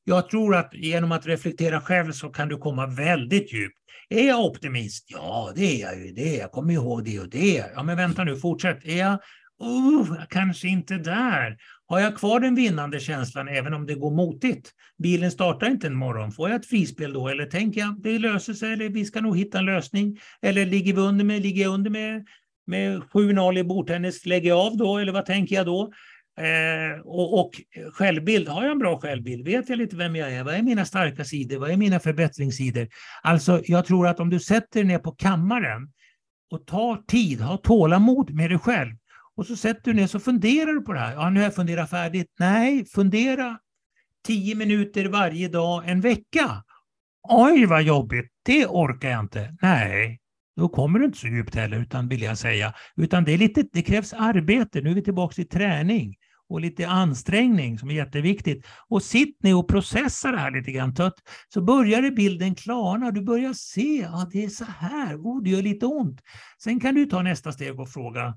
jag tror att genom att reflektera själv så kan du komma väldigt djupt. Är jag optimist? Ja, det är jag ju. Det jag. kommer ihåg det och det. Ja, men vänta nu, fortsätt. Är jag Oh, kanske inte där. Har jag kvar den vinnande känslan även om det går motigt? Bilen startar inte en morgon. Får jag ett frispel då? Eller tänker jag det löser sig, eller vi ska nog hitta en lösning? Eller ligger, vi under med, ligger jag under med, med 7-0 i bordtennis? Lägger jag av då, eller vad tänker jag då? Eh, och, och självbild, har jag en bra självbild? Vet jag lite vem jag är? Vad är mina starka sidor? Vad är mina förbättringssidor? Alltså, jag tror att om du sätter dig ner på kammaren och tar tid, har tålamod med dig själv, och så sätter du ner så funderar du på det här. Ja, nu har jag funderat färdigt. Nej, fundera tio minuter varje dag en vecka. Oj, vad jobbigt. Det orkar jag inte. Nej, då kommer du inte så djupt heller, utan vill jag säga. Utan det, är lite, det krävs arbete. Nu är vi tillbaka i träning och lite ansträngning som är jätteviktigt. Och sitt ner och processa det här lite grann. Så börjar bilden klarna. Du börjar se att ja, det är så här. Oh, det gör lite ont. Sen kan du ta nästa steg och fråga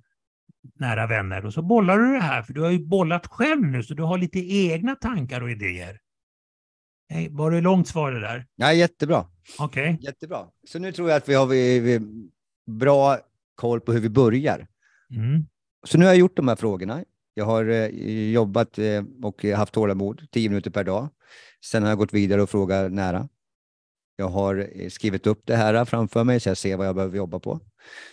nära vänner och så bollar du det här, för du har ju bollat själv nu, så du har lite egna tankar och idéer. Hey, var det långt svar det där? Ja, jättebra. Okej. Okay. Jättebra. Så nu tror jag att vi har vi, vi, bra koll på hur vi börjar. Mm. Så nu har jag gjort de här frågorna. Jag har eh, jobbat eh, och haft tålamod, tio minuter per dag. Sen har jag gått vidare och frågat nära. Jag har eh, skrivit upp det här framför mig så jag ser vad jag behöver jobba på.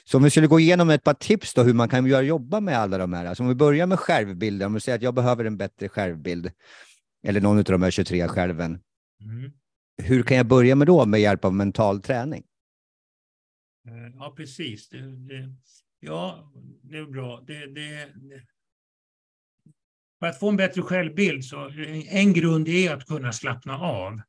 Så om vi skulle gå igenom ett par tips då hur man kan göra, jobba med alla de här. Alltså om vi börjar med självbilden, om vi säger att jag behöver en bättre självbild, eller någon av de här 23 själven. Mm. Hur kan jag börja med då med hjälp av mental träning? Eh, ja, precis. Det, det, ja, det är bra. Det, det, för att få en bättre självbild så en grund är att kunna slappna av.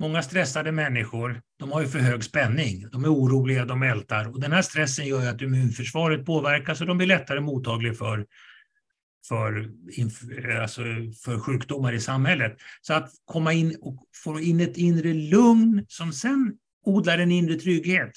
Många stressade människor, de har ju för hög spänning. De är oroliga, de ältar. Och den här stressen gör ju att immunförsvaret påverkas och de blir lättare mottagliga för, för, alltså för sjukdomar i samhället. Så att komma in och få in ett inre lugn som sen odlar en inre trygghet.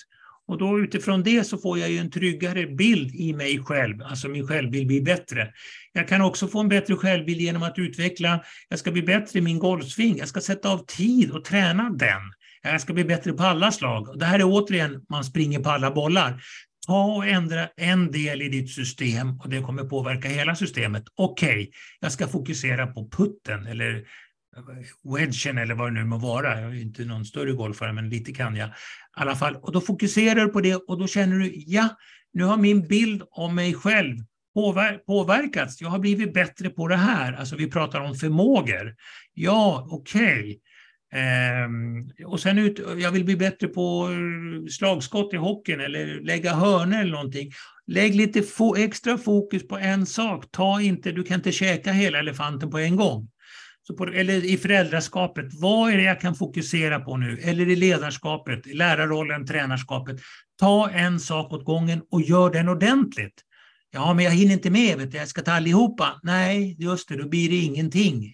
Och då utifrån det så får jag ju en tryggare bild i mig själv, alltså min självbild blir bättre. Jag kan också få en bättre självbild genom att utveckla, jag ska bli bättre i min golfsving, jag ska sätta av tid och träna den. Jag ska bli bättre på alla slag. Det här är återigen, man springer på alla bollar. Ta och ändra en del i ditt system och det kommer påverka hela systemet. Okej, okay, jag ska fokusera på putten eller wedgen eller vad det nu må vara. Jag är inte någon större golfare, men lite kan jag. I alla fall. Och då fokuserar du på det och då känner du, ja, nu har min bild om mig själv påverkats. Jag har blivit bättre på det här. Alltså vi pratar om förmågor. Ja, okej. Okay. Um, och sen ut, jag vill bli bättre på eh, slagskott i hockeyn eller lägga hörnor eller någonting. Lägg lite fo extra fokus på en sak. Ta inte, du kan inte käka hela elefanten på en gång. Så på, eller i föräldraskapet, vad är det jag kan fokusera på nu? Eller i ledarskapet, i lärarrollen, tränarskapet. Ta en sak åt gången och gör den ordentligt. Ja, men jag hinner inte med, vet du. jag ska ta allihopa. Nej, just det, då blir det ingenting.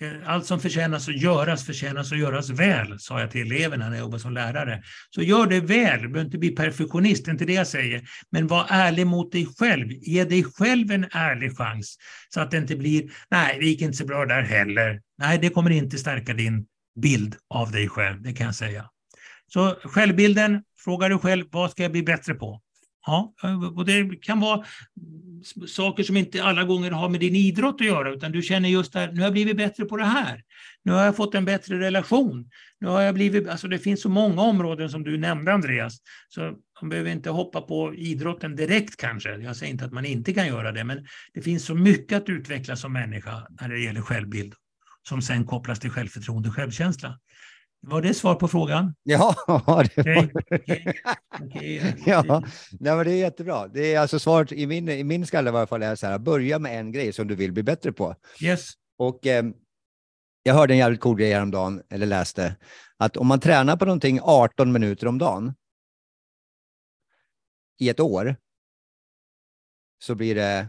Eh, allt som förtjänas att göras förtjänas att göras väl, sa jag till eleverna när jag jobbade som lärare. Så gör det väl, du behöver inte bli perfektionist, det är inte det jag säger. Men var ärlig mot dig själv, ge dig själv en ärlig chans. Så att det inte blir, nej det gick inte så bra där heller. Nej, det kommer inte stärka din bild av dig själv, det kan jag säga. Så självbilden, fråga dig själv, vad ska jag bli bättre på? Ja, eh, och det kan vara saker som inte alla gånger har med din idrott att göra, utan du känner just där, nu har jag blivit bättre på det här. Nu har jag fått en bättre relation. Nu har jag blivit, alltså det finns så många områden som du nämnde Andreas, så man behöver inte hoppa på idrotten direkt kanske. Jag säger inte att man inte kan göra det, men det finns så mycket att utveckla som människa när det gäller självbild, som sen kopplas till självförtroende och självkänsla. Var det svar på frågan? Ja, det okay, okay, okay, ja nej, men det är jättebra. Det är alltså svaret i min, i min skalle i alla fall är så här, börja med en grej som du vill bli bättre på. Yes. Och eh, jag hörde en jävligt cool grej häromdagen, eller läste, att om man tränar på någonting 18 minuter om dagen i ett år, så blir det,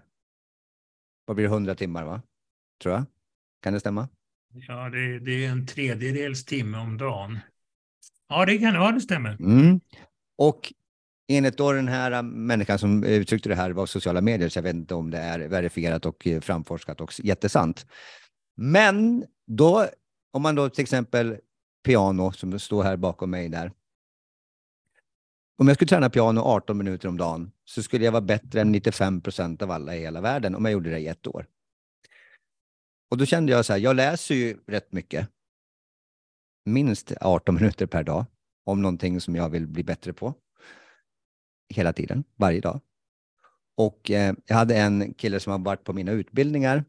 vad blir det, 100 timmar va? Tror jag. Kan det stämma? Ja, det, det är en tredjedels timme om dagen. Ja, det, kan, ja, det stämmer. Mm. Och enligt då den här människan som uttryckte det här var sociala medier, så jag vet inte om det är verifierat och eh, framforskat och jättesant. Men då, om man då till exempel piano, som står här bakom mig där. Om jag skulle träna piano 18 minuter om dagen så skulle jag vara bättre än 95 procent av alla i hela världen om jag gjorde det i ett år. Och då kände jag så här, jag läser ju rätt mycket. Minst 18 minuter per dag om någonting som jag vill bli bättre på. Hela tiden, varje dag. Och eh, jag hade en kille som har varit på mina utbildningar.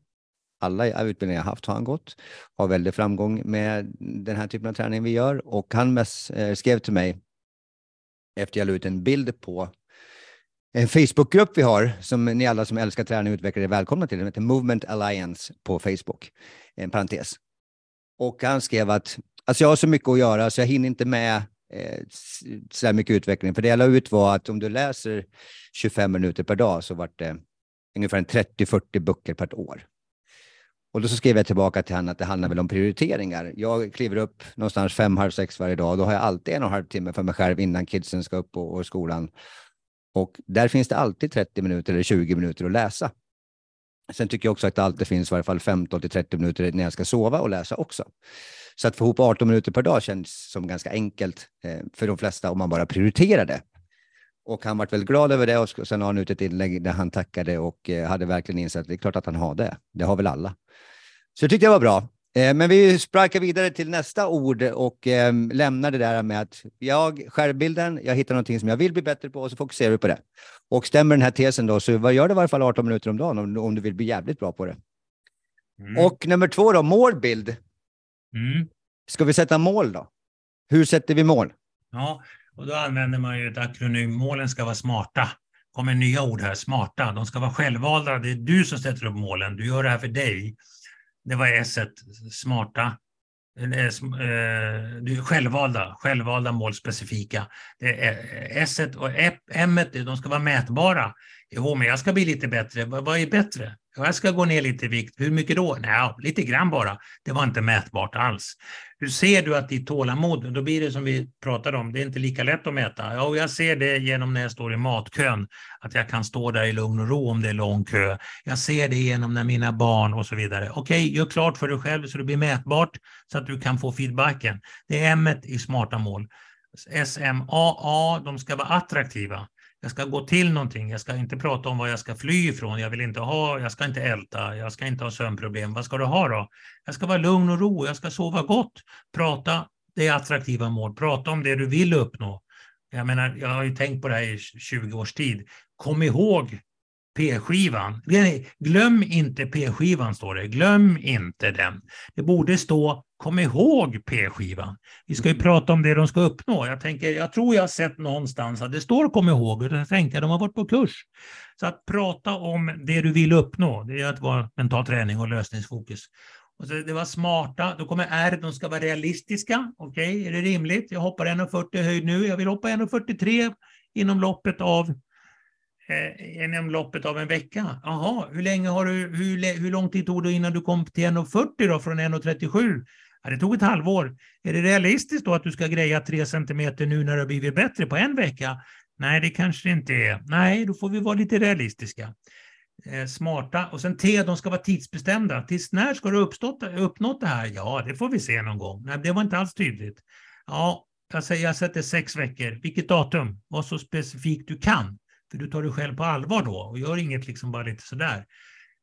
Alla utbildningar jag haft har han gått. Har väldigt framgång med den här typen av träning vi gör. Och han mest, eh, skrev till mig efter jag la ut en bild på en Facebookgrupp vi har som ni alla som älskar träning och utveckling är välkomna till. Den heter Movement Alliance på Facebook. En parentes. Och han skrev att alltså jag har så mycket att göra så jag hinner inte med eh, så här mycket utveckling. För det jag la ut var att om du läser 25 minuter per dag så vart det ungefär 30-40 böcker per år. Och då så skrev jag tillbaka till honom att det handlar väl om prioriteringar. Jag kliver upp någonstans fem, halv sex varje dag då har jag alltid en och en halv timme för mig själv innan kidsen ska upp och, och skolan. Och där finns det alltid 30 minuter eller 20 minuter att läsa. Sen tycker jag också att det alltid finns i varje fall 15 till 30 minuter när jag ska sova och läsa också. Så att få ihop 18 minuter per dag känns som ganska enkelt eh, för de flesta om man bara prioriterar det. Och han varit väldigt glad över det och sen har han ut ett inlägg där han tackade och eh, hade verkligen insett att det är klart att han har det. Det har väl alla. Så det tyckte jag var bra. Eh, men vi sparkar vidare till nästa ord och eh, lämnar det där med att jag, självbilden, jag hittar någonting som jag vill bli bättre på och så fokuserar vi på det. Och stämmer den här tesen då, så gör det i varje fall 18 minuter om dagen om, om du vill bli jävligt bra på det. Mm. Och nummer två då, målbild. Mm. Ska vi sätta mål då? Hur sätter vi mål? Ja, och då använder man ju ett akronym. Målen ska vara smarta. Kommer nya ord här, smarta. De ska vara självvalda. Det är du som sätter upp målen. Du gör det här för dig det var S1, smarta, eh, eh självvalda, självvalda mål specifika. Eh, S1 och M1, de ska vara mätbara. Jo, men jag ska bli lite bättre. Vad är bättre? Jag ska gå ner lite i vikt. Hur mycket då? Nej, lite grann bara. Det var inte mätbart alls. Hur ser du att ditt tålamod, då blir det som vi pratade om, det är inte lika lätt att mäta. Ja, och jag ser det genom när jag står i matkön, att jag kan stå där i lugn och ro om det är lång kö. Jag ser det genom när mina barn och så vidare. Okej, gör klart för dig själv så det blir mätbart så att du kan få feedbacken. Det är M i smarta mål. SMAA, de ska vara attraktiva. Jag ska gå till någonting, jag ska inte prata om vad jag ska fly ifrån, jag vill inte ha, jag ska inte älta, jag ska inte ha sömnproblem. Vad ska du ha då? Jag ska vara lugn och ro, jag ska sova gott. Prata, det är attraktiva mål. Prata om det du vill uppnå. Jag menar, jag har ju tänkt på det här i 20 års tid. Kom ihåg P-skivan. Glöm inte P-skivan, står det. Glöm inte den. Det borde stå Kom ihåg P-skivan. Vi ska ju mm. prata om det de ska uppnå. Jag, tänker, jag tror jag har sett någonstans att det står Kom ihåg, och då tänkte jag de har varit på kurs. Så att prata om det du vill uppnå, det är att vara mental träning och lösningsfokus. Och så det var smarta, då kommer R, de ska vara realistiska. Okej, okay, är det rimligt? Jag hoppar 1,40 höjd nu, jag vill hoppa 1,43 inom loppet av eh, inom loppet av en vecka. Jaha, hur, länge har du, hur, hur lång tid tog det innan du kom till 1,40 då, från 1,37? Ja, det tog ett halvår. Är det realistiskt då att du ska greja tre centimeter nu när det har blivit bättre på en vecka? Nej, det kanske det inte är. Nej, då får vi vara lite realistiska. Eh, smarta. Och sen T, de ska vara tidsbestämda. Tills när ska du uppstått, uppnått det här? Ja, det får vi se någon gång. Nej, det var inte alls tydligt. Ja, jag, säger, jag sätter sex veckor. Vilket datum? Var så specifikt du kan. För du tar dig själv på allvar då och gör inget liksom bara lite sådär.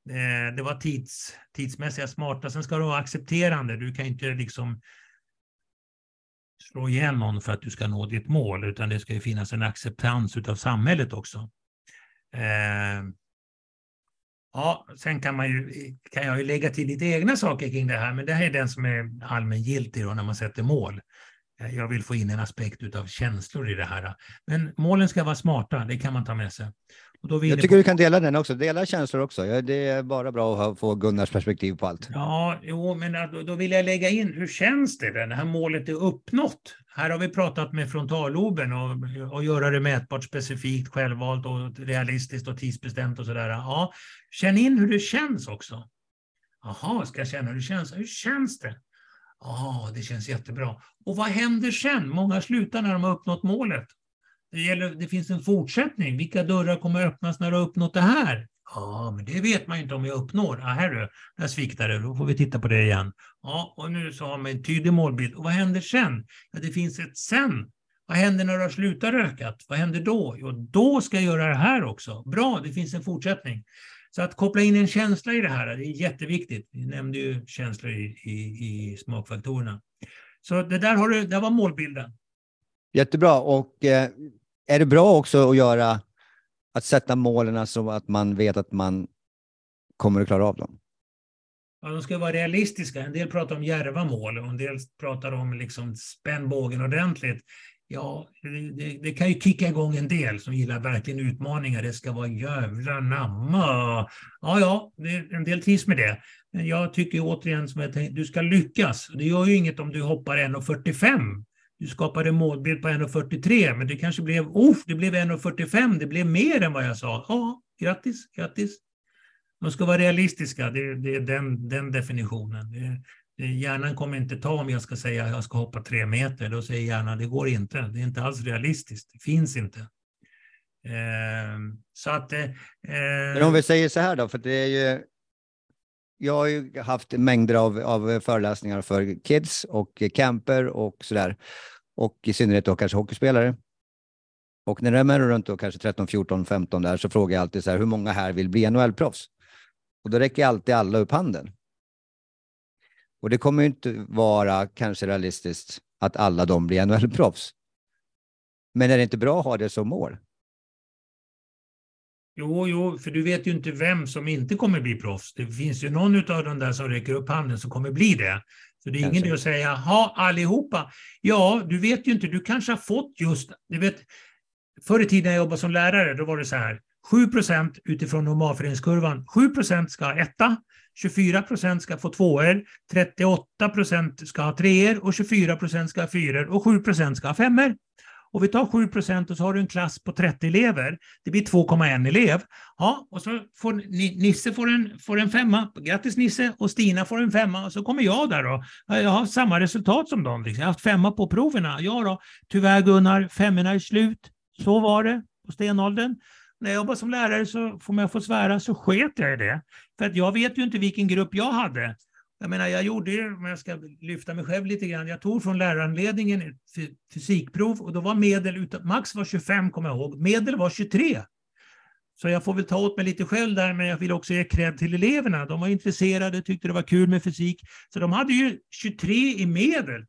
Eh, det var tids, tidsmässiga smarta. Sen ska du vara accepterande. Du kan inte liksom slå ihjäl någon för att du ska nå ditt mål, utan det ska ju finnas en acceptans av samhället också. Eh, ja, sen kan, man ju, kan jag ju lägga till lite egna saker kring det här, men det här är den som är allmängiltig när man sätter mål. Eh, jag vill få in en aspekt av känslor i det här. Men målen ska vara smarta, det kan man ta med sig jag tycker på... du kan dela den också. Dela känslor också. Det är bara bra att få Gunnars perspektiv på allt. Ja, jo, men då, då vill jag lägga in, hur känns det när det här målet är uppnått? Här har vi pratat med frontalloben och, och göra det mätbart, specifikt, självvalt och realistiskt och tidsbestämt och sådär. Ja, känn in hur det känns också. Jaha, ska jag känna hur det känns? Hur känns det? Ja, det känns jättebra. Och vad händer sen? Många slutar när de har uppnått målet. Det, gäller, det finns en fortsättning. Vilka dörrar kommer öppnas när du har uppnått det här? Ja, men det vet man ju inte om jag uppnår. Ja, här du, där sviktar det. Då får vi titta på det igen. Ja, och nu så har man en tydlig målbild. Och vad händer sen? Ja, det finns ett sen. Vad händer när du har slutat röka? Vad händer då? Jo, då ska jag göra det här också. Bra, det finns en fortsättning. Så att koppla in en känsla i det här, det är jätteviktigt. Vi nämnde ju känslor i, i, i smakfaktorerna. Så det där har du, där var målbilden. Jättebra. Och eh, är det bra också att göra, att sätta målen så att man vet att man kommer att klara av dem? Ja, de ska vara realistiska. En del pratar om järva mål och en del pratar om liksom spänn bågen ordentligt. Ja, det, det, kan ju kicka igång en del som gillar verkligen utmaningar. Det ska vara jävla namma. Ja, ja, det, en del trivs med det. Men jag tycker återigen som jag tänkte, du ska lyckas. Det gör ju inget om du hoppar 1,45 du skapade målbild på 1,43 men det kanske blev, oh, det blev 1,45, det blev mer än vad jag sa. Ja, grattis, grattis. De ska vara realistiska, det, det är den, den definitionen. Det, det, hjärnan kommer inte ta om jag ska säga att jag ska hoppa tre meter, då säger hjärnan det går inte, det är inte alls realistiskt, det finns inte. Eh, så att... Eh, men om vi säger så här då, för det är ju jag har ju haft mängder av, av föreläsningar för kids och camper och sådär. Och i synnerhet då kanske hockeyspelare. Och när de är runt då kanske 13, 14, 15 där så frågar jag alltid så här, hur många här vill bli NHL-proffs? Och då räcker alltid alla upp handen. Och det kommer ju inte vara kanske realistiskt att alla de blir NHL-proffs. Men är det inte bra att ha det som mål? Jo, jo, för du vet ju inte vem som inte kommer bli proffs. Det finns ju någon av de där som räcker upp handen som kommer bli det. Så det är ingen idé att säga, ha allihopa. Ja, du vet ju inte, du kanske har fått just, du vet, förr i tiden när jag jobbade som lärare, då var det så här, 7 procent utifrån normalföreningskurvan, 7 procent ska ha etta, 24 procent ska få tvåor, 38 procent ska ha treor och 24 procent ska ha fyror och 7 procent ska ha femmor. Och vi tar 7 procent och så har du en klass på 30 elever. Det blir 2,1 elev. Ja, och så får Nisse får en, får en femma. Grattis Nisse! Och Stina får en femma. Och så kommer jag där då. Jag har samma resultat som dem. Liksom. Jag har haft femma på proverna. Ja då, tyvärr Gunnar, femmorna är slut. Så var det på stenåldern. När jag jobbade som lärare så får man få svära så sket jag i det. För att jag vet ju inte vilken grupp jag hade. Jag menar, jag gjorde ju, om jag ska lyfta mig själv lite grann, jag tog från lärarhandledningen ett fysikprov och då var medel, max var 25 kommer jag ihåg, medel var 23. Så jag får väl ta åt mig lite själv där, men jag vill också ge cred till eleverna. De var intresserade, tyckte det var kul med fysik. Så de hade ju 23 i medel,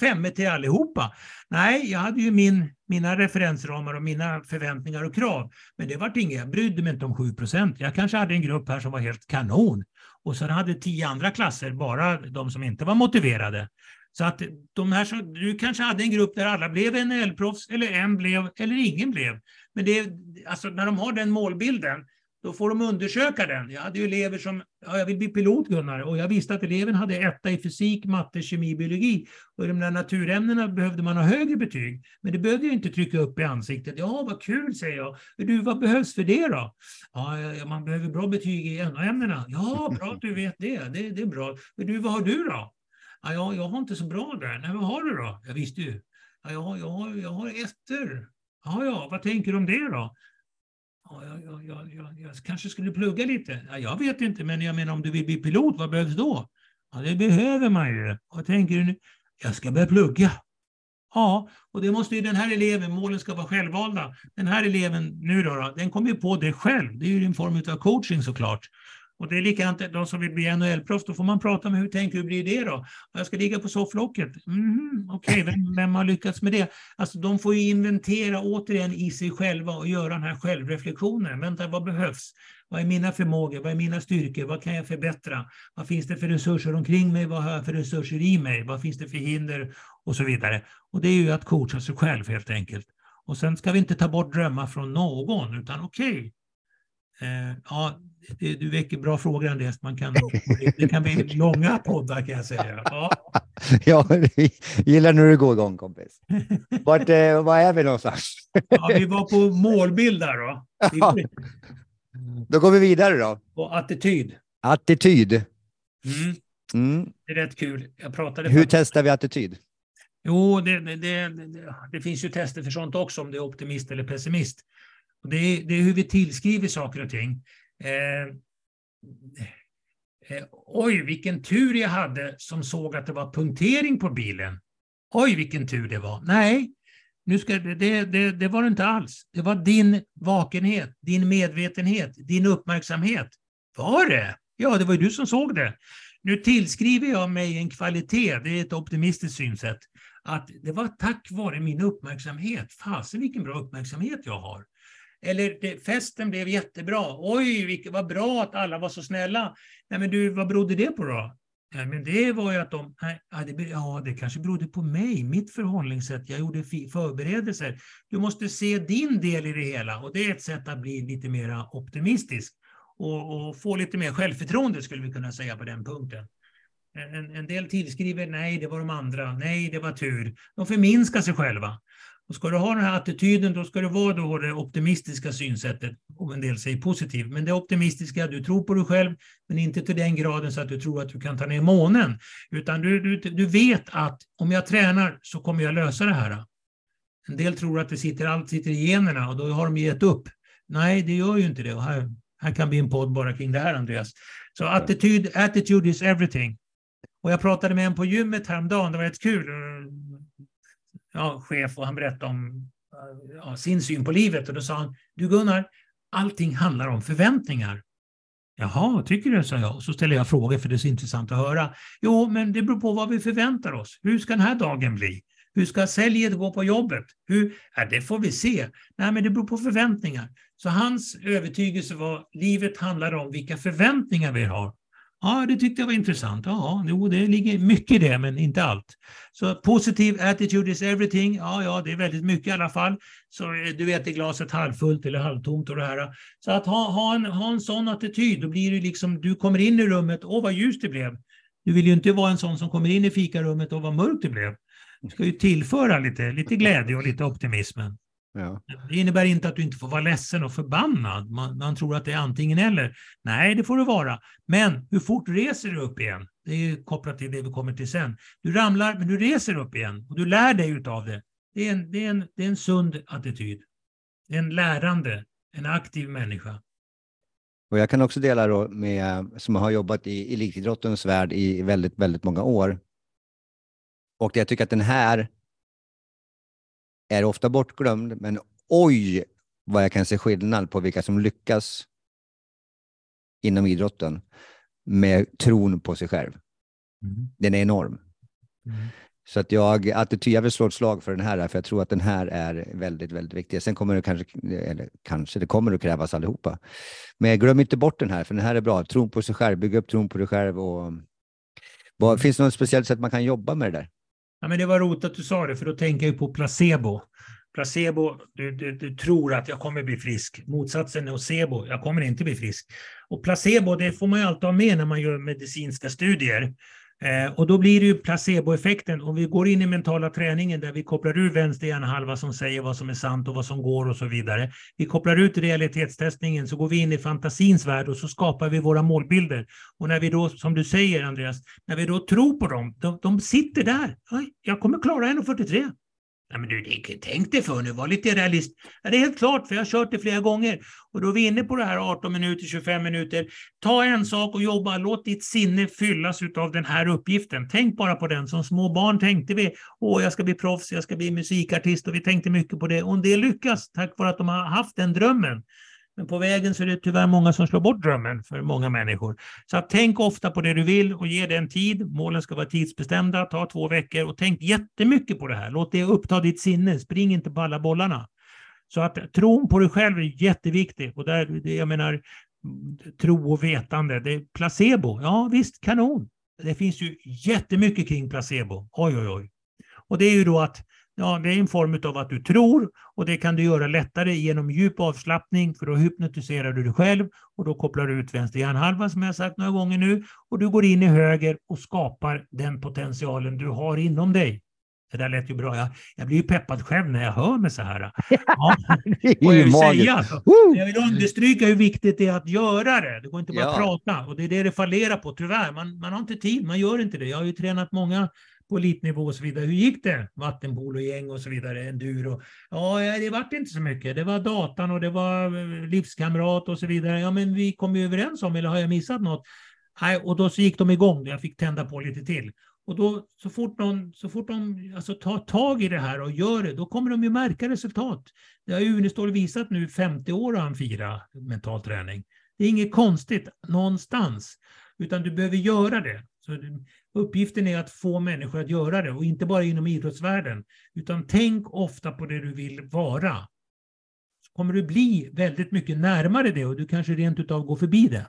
femmor till allihopa. Nej, jag hade ju min, mina referensramar och mina förväntningar och krav. Men det var inget, jag brydde mig inte om 7 procent. Jag kanske hade en grupp här som var helt kanon. Och sen hade tio andra klasser, bara de som inte var motiverade. Så att de här, så, du kanske hade en grupp där alla blev NHL-proffs, eller en blev, eller ingen blev. Men det, alltså, när de har den målbilden, då får de undersöka den. Jag hade ju elever som, ja, jag vill bli pilot Gunnar, och jag visste att eleven hade etta i fysik, matte, kemi, biologi. Och i de där naturämnena behövde man ha högre betyg. Men det behövde jag inte trycka upp i ansiktet. Ja, vad kul, säger jag. Du, vad behövs för det då? Ja, man behöver bra betyg i NO-ämnena. Ja, bra att du vet det. det. Det är bra. Men du, vad har du då? Ja, jag, jag har inte så bra där. Nej, vad har du då? Jag visste ju. Ja, jag, har, jag, har, jag har ettor. Ja, ja, vad tänker du om det då? Ja, jag, jag, jag, jag, kanske skulle plugga lite. Ja, jag vet inte, men jag menar om du vill bli pilot, vad behövs då? Ja, det behöver man ju. Vad tänker du nu? Jag ska börja plugga. Ja, och det måste ju den här eleven, målen ska vara självvalda. Den här eleven nu då, då den kommer ju på det själv. Det är ju en form av coaching såklart. Och det är likadant, de som vill bli NHL-proffs, då får man prata med hur tänker hur blir det då? Jag ska ligga på sofflocket. Mm, Okej, okay, vem, vem, har lyckats med det? Alltså de får ju inventera återigen i sig själva och göra den här självreflektionen. Vänta, vad behövs? Vad är mina förmågor? Vad är mina styrkor? Vad kan jag förbättra? Vad finns det för resurser omkring mig? Vad har jag för resurser i mig? Vad finns det för hinder? Och så vidare. Och det är ju att coacha sig själv helt enkelt. Och sen ska vi inte ta bort drömmar från någon, utan okej, okay, Eh, ja, det, du väcker bra frågor Andreas. Man kan, det kan bli långa poddar kan jag säga. Ja, ja gillar när du går igång kompis. Vart, eh, var är vi någonstans? ja, vi var på målbild där då. Ja. Då går vi vidare då. Och attityd. Attityd. Mm. Mm. Det är rätt kul. Jag pratade Hur testar vi attityd? Jo, det, det, det, det, finns ju tester för sånt också, om det är optimist eller pessimist. Och det, är, det är hur vi tillskriver saker och ting. Eh, eh, oj, vilken tur jag hade som såg att det var punktering på bilen. Oj, vilken tur det var. Nej, nu ska, det, det, det var det inte alls. Det var din vakenhet, din medvetenhet, din uppmärksamhet. Var det? Ja, det var ju du som såg det. Nu tillskriver jag mig en kvalitet, det är ett optimistiskt synsätt, att det var tack vare min uppmärksamhet. Fasen vilken bra uppmärksamhet jag har. Eller det, festen blev jättebra. Oj, vilket, vad bra att alla var så snälla. Nej, men du, vad berodde det på då? Nej, men det var ju att de... Nej, ja, det, ja, det kanske berodde på mig, mitt förhållningssätt. Jag gjorde förberedelser. Du måste se din del i det hela och det är ett sätt att bli lite mer optimistisk och, och få lite mer självförtroende skulle vi kunna säga på den punkten. En, en del tillskriver nej, det var de andra, nej, det var tur. De förminskar sig själva. Och ska du ha den här attityden, då ska det vara då det optimistiska synsättet, om en del säger positivt. Men det optimistiska, du tror på dig själv, men inte till den graden så att du tror att du kan ta ner månen. Utan du, du, du vet att om jag tränar så kommer jag lösa det här. En del tror att det sitter, allt sitter i generna och då har de gett upp. Nej, det gör ju inte det. Och här, här kan bli en podd bara kring det här, Andreas. Så attityd, attitude is everything. Och jag pratade med en på gymmet häromdagen, det var rätt kul ja, chef och han berättade om ja, sin syn på livet. Och då sa han, du Gunnar, allting handlar om förväntningar. Jaha, tycker du? sa jag. Och så ställer jag frågor för det är så intressant att höra. Jo, men det beror på vad vi förväntar oss. Hur ska den här dagen bli? Hur ska säljet gå på jobbet? Hur? Ja, det får vi se. Nej, men det beror på förväntningar. Så hans övertygelse var livet handlar om vilka förväntningar vi har. Ja, det tyckte jag var intressant. Ja, jo, det ligger mycket i det, men inte allt. Så positiv attitude is everything. Ja, ja, det är väldigt mycket i alla fall. Så eh, du vet, är glaset halvfullt eller halvtomt och det här. Så att ha, ha, en, ha en sån attityd, då blir det liksom, du kommer in i rummet, åh vad ljust det blev. Du vill ju inte vara en sån som kommer in i fikarummet och vad mörkt det blev. ska ju tillföra lite, lite glädje och lite optimism. Ja. Det innebär inte att du inte får vara ledsen och förbannad. Man, man, tror att det är antingen eller. Nej, det får du vara. Men hur fort reser du upp igen? Det är kopplat till det vi kommer till sen. Du ramlar, men du reser upp igen och du lär dig utav det. Det är en, det är en, det är en sund attityd. En lärande, en aktiv människa. Och jag kan också dela då med, som har jobbat i elitidrottens värld i väldigt, väldigt många år. Och jag tycker att den här är ofta bortglömd, men oj vad jag kan se skillnad på vilka som lyckas inom idrotten med tron på sig själv. Mm. Den är enorm. Mm. Så att jag, attityd, jag vill slå ett slag för den här, för jag tror att den här är väldigt, väldigt viktig. Sen kommer det kanske, eller kanske, det kommer att krävas allihopa. Men glöm inte bort den här, för den här är bra. Tron på sig själv, bygga upp tron på dig själv. Och, vad, mm. finns det något speciellt sätt man kan jobba med det där? Ja, men det var roligt att du sa det, för då tänker jag på placebo. Placebo, du, du, du, tror att jag kommer bli frisk. Motsatsen är nocebo, jag kommer inte bli frisk. Och placebo, det får man ju alltid ha med när man gör medicinska studier. Eh, och då blir det ju placeboeffekten. Om vi går in i mentala träningen där vi kopplar ur vänster hjärnhalva som säger vad som är sant och vad som går och så vidare. Vi kopplar ut realitetstestningen så går vi in i fantasins värld och så skapar vi våra målbilder. Och när vi då, som du säger Andreas, när vi då tror på dem, de, de sitter där. Jag kommer klara 1,43. Nej, men du, tänk dig för nu, var lite realist. Ja, det är helt klart, för jag har kört det flera gånger. Och då är vi inne på det här 18 minuter, 25 minuter. Ta en sak och jobba, låt ditt sinne fyllas av den här uppgiften. Tänk bara på den. Som små barn tänkte vi, åh, jag ska bli proffs, jag ska bli musikartist och vi tänkte mycket på det. Och det lyckas tack vare att de har haft den drömmen. Men på vägen så är det tyvärr många som slår bort drömmen för många människor. Så att tänk ofta på det du vill och ge den tid. Målen ska vara tidsbestämda, ta två veckor och tänk jättemycket på det här. Låt det uppta ditt sinne, spring inte på alla bollarna. Så att tron på dig själv är jätteviktig. Och där, jag menar, tro och vetande, det är placebo. Ja visst, kanon. Det finns ju jättemycket kring placebo. Oj, oj, oj. Och det är ju då att Ja, det är en form av att du tror och det kan du göra lättare genom djup avslappning för då hypnotiserar du dig själv och då kopplar du ut vänster hjärnhalva som jag sagt några gånger nu och du går in i höger och skapar den potentialen du har inom dig. Det där lät ju bra. Jag, jag blir ju peppad själv när jag hör mig så här. Ja, jag vill säga. Jag vill understryka hur viktigt det är att göra det. Det går inte bara ja. att prata och det är det det fallerar på, tyvärr. Man, man har inte tid, man gör inte det. Jag har ju tränat många på elitnivå och så vidare. Hur gick det? Vattenpologäng och så vidare, enduro. Ja, eh, det vart inte så mycket. Det var datan och det var eh, livskamrat och så vidare. Ja, men vi kom ju överens om, eller har jag missat något? Nej, och då så gick de igång. Jag fick tända på lite till. Och då, så fort de, så fort de alltså, tar tag i det här och gör det, då kommer de ju märka resultat. Det har Unestål visat nu, 50 år har han firat mental träning. Det är inget konstigt någonstans, utan du behöver göra det. Så Uppgiften är att få människor att göra det och inte bara inom idrottsvärlden. Utan tänk ofta på det du vill vara. Så kommer du bli väldigt mycket närmare det och du kanske rent utav går förbi det.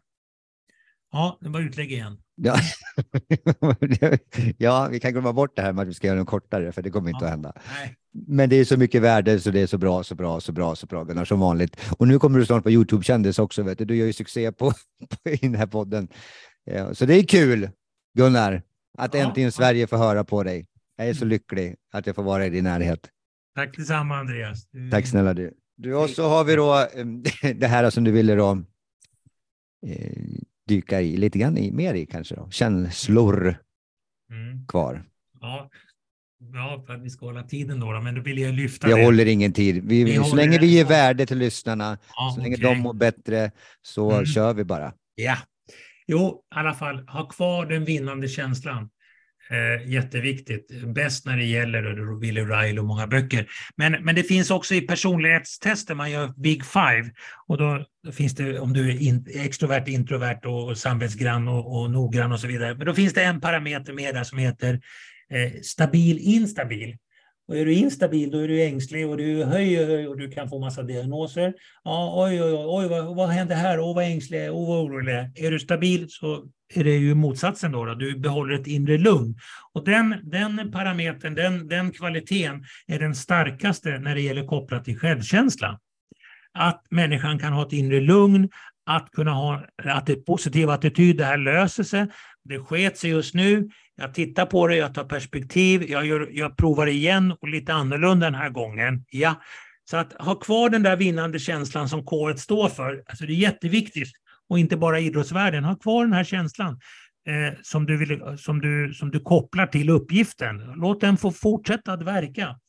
Ja, det var utlägg igen. Ja. ja, vi kan glömma bort det här med att vi ska göra den kortare, för det kommer inte ja, att hända. Nej. Men det är så mycket värde så det är så bra, så bra, så bra, så bra, Gunnar, som vanligt. Och nu kommer du snart på Youtube-kändis också, vet du. Du gör ju succé på, på i den här podden. Ja, så det är kul, Gunnar. Att ja. äntligen Sverige får höra på dig. Jag är så mm. lycklig att jag får vara i din närhet. Tack detsamma Andreas. Du... Tack snälla du. du. Och så har vi då det här som du ville då eh, dyka i lite grann i, mer i kanske då. Känslor mm. kvar. Ja. Ja, för att vi ska hålla tiden då, men då vill jag lyfta jag det. Håller ingen tid. Vi, vi så länge vi ger värde till lyssnarna, ja, så länge okay. de mår bättre, så mm. kör vi bara. Ja, Jo, i alla fall, ha kvar den vinnande känslan. Eh, jätteviktigt. Bäst när det gäller Billy Ryle och många böcker. Men, men det finns också i personlighetstester, man gör Big Five. Och då, då finns det, om du är in, extrovert, introvert och, och samvetsgrann och, och noggrann och så vidare. Men då finns det en parameter med där som heter eh, stabil, instabil. Och är du instabil, då är du ängslig och du höjer och du kan få massa diagnoser. Ja, oj, oj, oj, oj vad, vad händer här? Åh, vad ängslig jag är, åh, vad orolig jag är. Är du stabil så är det ju motsatsen då, då. Du behåller ett inre lugn. Och den, den parametern, den, den kvaliteten är den starkaste när det gäller kopplat till självkänsla. Att människan kan ha ett inre lugn, att kunna ha att det positiv attityd, det här löser sig. Det sket sig just nu. Jag tittar på det, jag tar perspektiv, jag, gör, jag provar igen och lite annorlunda den här gången. Ja. Så att ha kvar den där vinnande känslan som K1 står för, alltså det är jätteviktigt. Och inte bara idrottsvärlden, ha kvar den här känslan eh, som, du vill, som, du, som du kopplar till uppgiften. Låt den få fortsätta att verka.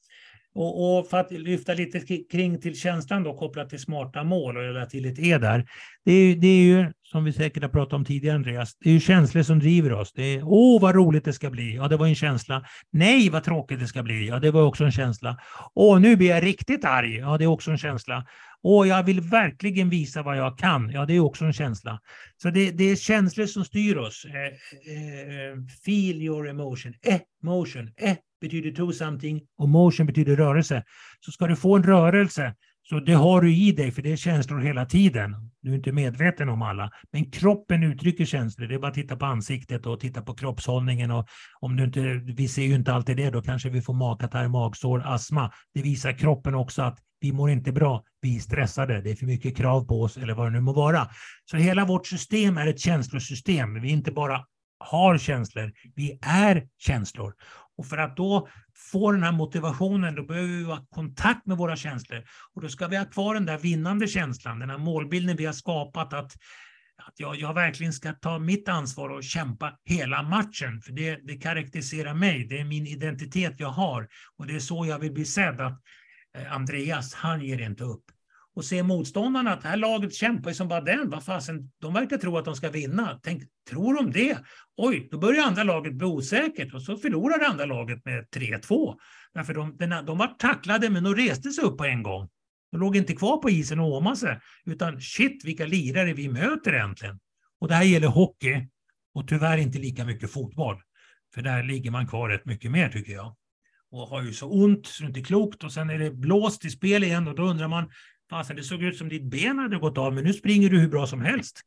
Och, och, för att lyfta lite kring till känslan då kopplat till smarta mål och hela till ett E där. Det är, det är ju, som vi säkert har pratat om tidigare Andreas, det är ju känslor som driver oss. Det är, åh vad roligt det ska bli, ja det var en känsla. Nej vad tråkigt det ska bli, ja det var också en känsla. Åh nu blir jag riktigt arg, ja det är också en känsla. Åh jag vill verkligen visa vad jag kan, ja det är också en känsla. Så det, det är känslor som styr oss. Eh, eh, eh feel your emotion, emotion, eh, betyder do something och motion betyder rörelse. Så ska du få en rörelse, så det har du i dig, för det är känslor hela tiden. Du är inte medveten om alla. Men kroppen uttrycker känslor. Det är bara att titta på ansiktet och titta på kroppshållningen. Och om du inte, vi ser ju inte alltid det, då kanske vi får magkatarr, magsår, astma. Det visar kroppen också att vi mår inte bra, vi är stressade, det är för mycket krav på oss eller vad det nu må vara. Så hela vårt system är ett känslosystem. Vi inte bara har känslor, vi är känslor. Och för att då få den här motivationen, då behöver vi ha kontakt med våra känslor. Och då ska vi ha kvar den där vinnande känslan, den här målbilden vi har skapat, att, att jag, jag verkligen ska ta mitt ansvar och kämpa hela matchen. För det, det karaktäriserar mig, det är min identitet jag har. Och det är så jag vill bli sedd, att eh, Andreas, han ger inte upp och se motståndarna att det här laget kämpar som bara den. Vad fasen, de verkar tro att de ska vinna. Tänk, tror de det? Oj, då börjar andra laget bli osäkert och så förlorar det andra laget med 3-2. Därför de, den, de var tacklade men de reste sig upp på en gång. De låg inte kvar på isen och åmade sig, utan shit vilka lirare vi möter äntligen. Och det här gäller hockey och tyvärr inte lika mycket fotboll. För där ligger man kvar rätt mycket mer tycker jag. Och har ju så ont så det är inte klokt och sen är det blåst i spel igen och då undrar man Fasen, det såg ut som ditt ben hade gått av, men nu springer du hur bra som helst.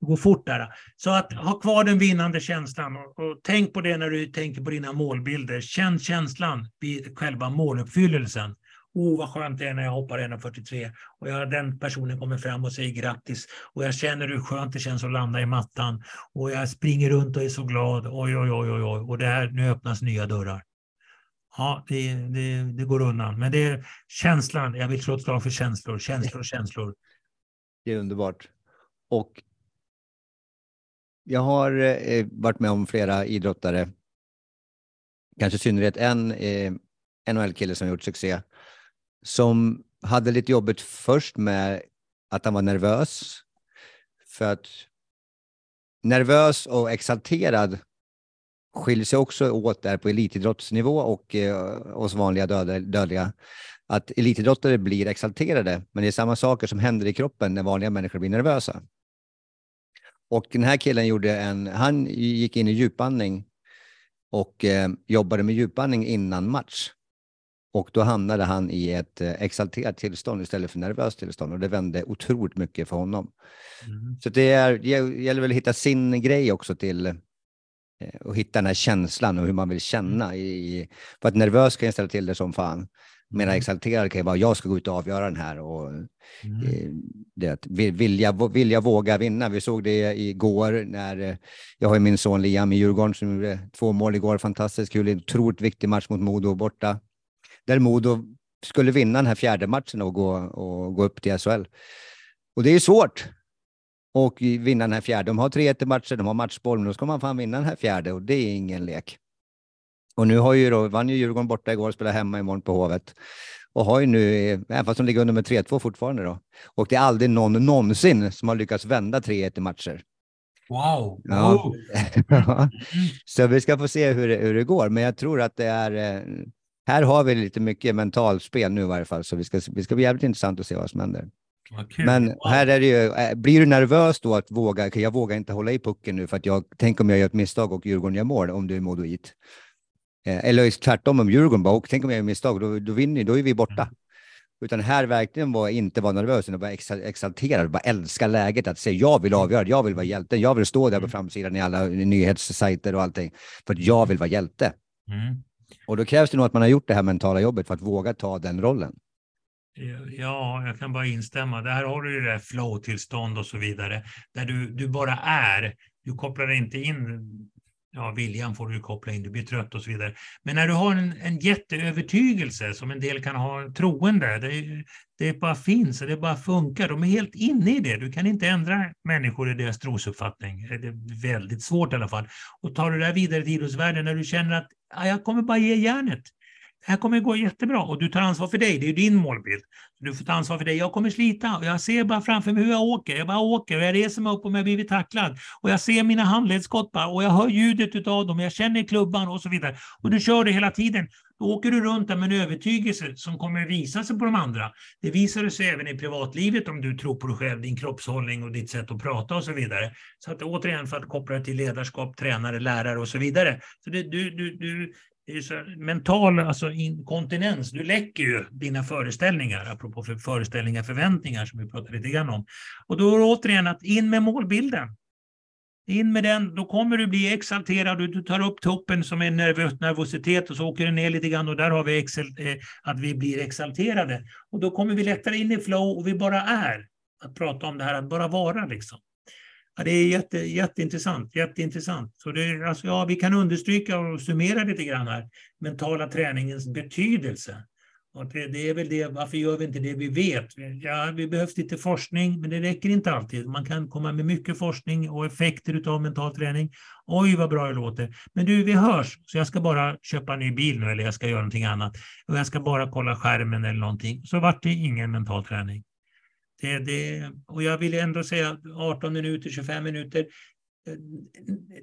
Det går fort där. Så att ha kvar den vinnande känslan och, och, tänk på det när du tänker på dina målbilder. Känn känslan vid själva måluppfyllelsen. Oh, vad skönt det är när jag hoppar 1,43 och jag, den personen kommer fram och säger grattis och jag känner hur skönt det känns att landa i mattan och jag springer runt och är så glad. Oj, oj, oj, oj, oj. och det här, nu öppnas nya dörrar. Ja, det, det, det, går undan. Men det är känslan. Jag vill slå ett slag för känslor, känslor, känslor. Det är underbart. Och jag har eh, varit med om flera idrottare, kanske i synnerhet en eh, NHL-kille som gjort succé, som hade lite jobbigt först med att han var nervös. För att nervös och exalterad skiljer sig också åt där på elitidrottsnivå och eh, oss vanliga dödliga. Att elitidrottare blir exalterade, men det är samma saker som händer i kroppen när vanliga människor blir nervösa. Och den här killen gjorde en, han gick in i djupandning och eh, jobbade med djupandning innan match. Och då hamnade han i ett eh, exalterat tillstånd istället för nervöst tillstånd och det vände otroligt mycket för honom. Mm. Så det, är, det gäller väl att hitta sin grej också till och hitta den här känslan och hur man vill känna. Mm. I, för att nervös kan jag ställa till det som fan. Medan mm. exalterad kan jag bara, jag ska gå ut och avgöra den här. Och, mm. eh, det, vilja, vilja våga vinna. Vi såg det igår när, eh, jag har min son Liam i Djurgården som gjorde två mål igår, fantastiskt kul, en otroligt viktig match mot Modo borta. Där Modo skulle vinna den här fjärde matchen och gå, och gå upp till SHL. Och det är svårt, och vinna den här fjärde. De har 3-1 matcher, de har matchboll, men då ska man fan vinna den här fjärde och det är ingen lek. Och nu har ju då, vann ju Djurgården borta igår och spelar hemma imorgon på Hovet. Och har ju nu, även fast de ligger under med 3-2 fortfarande då. Och det är aldrig någon någonsin som har lyckats vända 3-1 i matcher. Wow! Ja. Så vi ska få se hur det, hur det går, men jag tror att det är eh, här har vi lite mycket mentalspel nu i varje fall, så vi ska, vi ska bli jävligt intressant att se vad som händer. Okay. Men här är det ju, eh, blir du nervös då att våga, jag vågar inte hålla i pucken nu för att jag, tänk om jag gör ett misstag och Djurgården gör mål om du är modoit. Eh, eller tvärtom om Djurgården bara, och tänk om jag gör misstag, då, då vinner då är vi borta. Mm. Utan här verkligen var inte vara nervös, utan bara exalterad, bara älska läget, att säga jag vill avgöra, jag vill vara hjälten, jag vill stå där på mm. framsidan i alla nyhetssajter och allting, för att jag vill vara hjälte. Mm. Och då krävs det nog att man har gjort det här mentala jobbet för att våga ta den rollen. Eh, ja, jag kan bara instämma. Där har du ju det flow-tillstånd och så vidare, där du, du bara är. Du kopplar inte in ja, viljan får du koppla in, du blir trött och så vidare. Men när du har en, en jätteövertygelse som en del kan ha troende, det, det bara finns och det bara funkar, de är helt inne i det. Du kan inte ändra människor i deras trosuppfattning. Det är väldigt svårt i alla fall. Och tar du det här vidare till idrottsvärlden när du känner att jag kommer bara ge järnet det här kommer gå jättebra och du tar ansvar för dig, det är ju din målbild. Du får ta ansvar för dig. Jag kommer slita och jag ser bara framför mig hur jag åker. Jag bara åker och jag reser mig upp om jag blivit tacklad. Och jag ser mina handledsskott bara och jag hör ljudet av dem. Jag känner klubban och så vidare. Och du kör det hela tiden. Då åker du runt där med en övertygelse som kommer visa sig på de andra. Det visar sig även i privatlivet om du tror på dig själv, din kroppshållning och ditt sätt att prata och så vidare. Så att återigen för att koppla det till ledarskap, tränare, lärare och så vidare. Så det, du, du, du, mental alltså inkontinens, du läcker ju dina föreställningar, apropå för föreställningar, förväntningar som vi pratade lite grann om. Och då är det återigen att in med målbilden. In med den, då kommer du bli exalterad och du tar upp toppen som är nervös, nervositet och så åker du ner lite grann och där har vi excel, eh, att vi blir exalterade. Och då kommer vi lättare in i flow och vi bara är. Att prata om det här, att bara vara liksom. Ja, det är jätte, jätteintressant. jätteintressant. Så det, alltså, ja, vi kan understryka och summera lite grann här, mentala träningens betydelse. Och det, det, är väl det, varför gör vi inte det vi vet? Ja, vi behövs lite forskning, men det räcker inte alltid. Man kan komma med mycket forskning och effekter av mental träning. Oj, vad bra det låter. Men du, vi hörs, så jag ska bara köpa en ny bil nu, eller jag ska göra någonting annat. Och jag ska bara kolla skärmen eller någonting. Så vart det ingen mental träning. Det, det, och jag vill ändå säga 18 minuter, 25 minuter. Eh,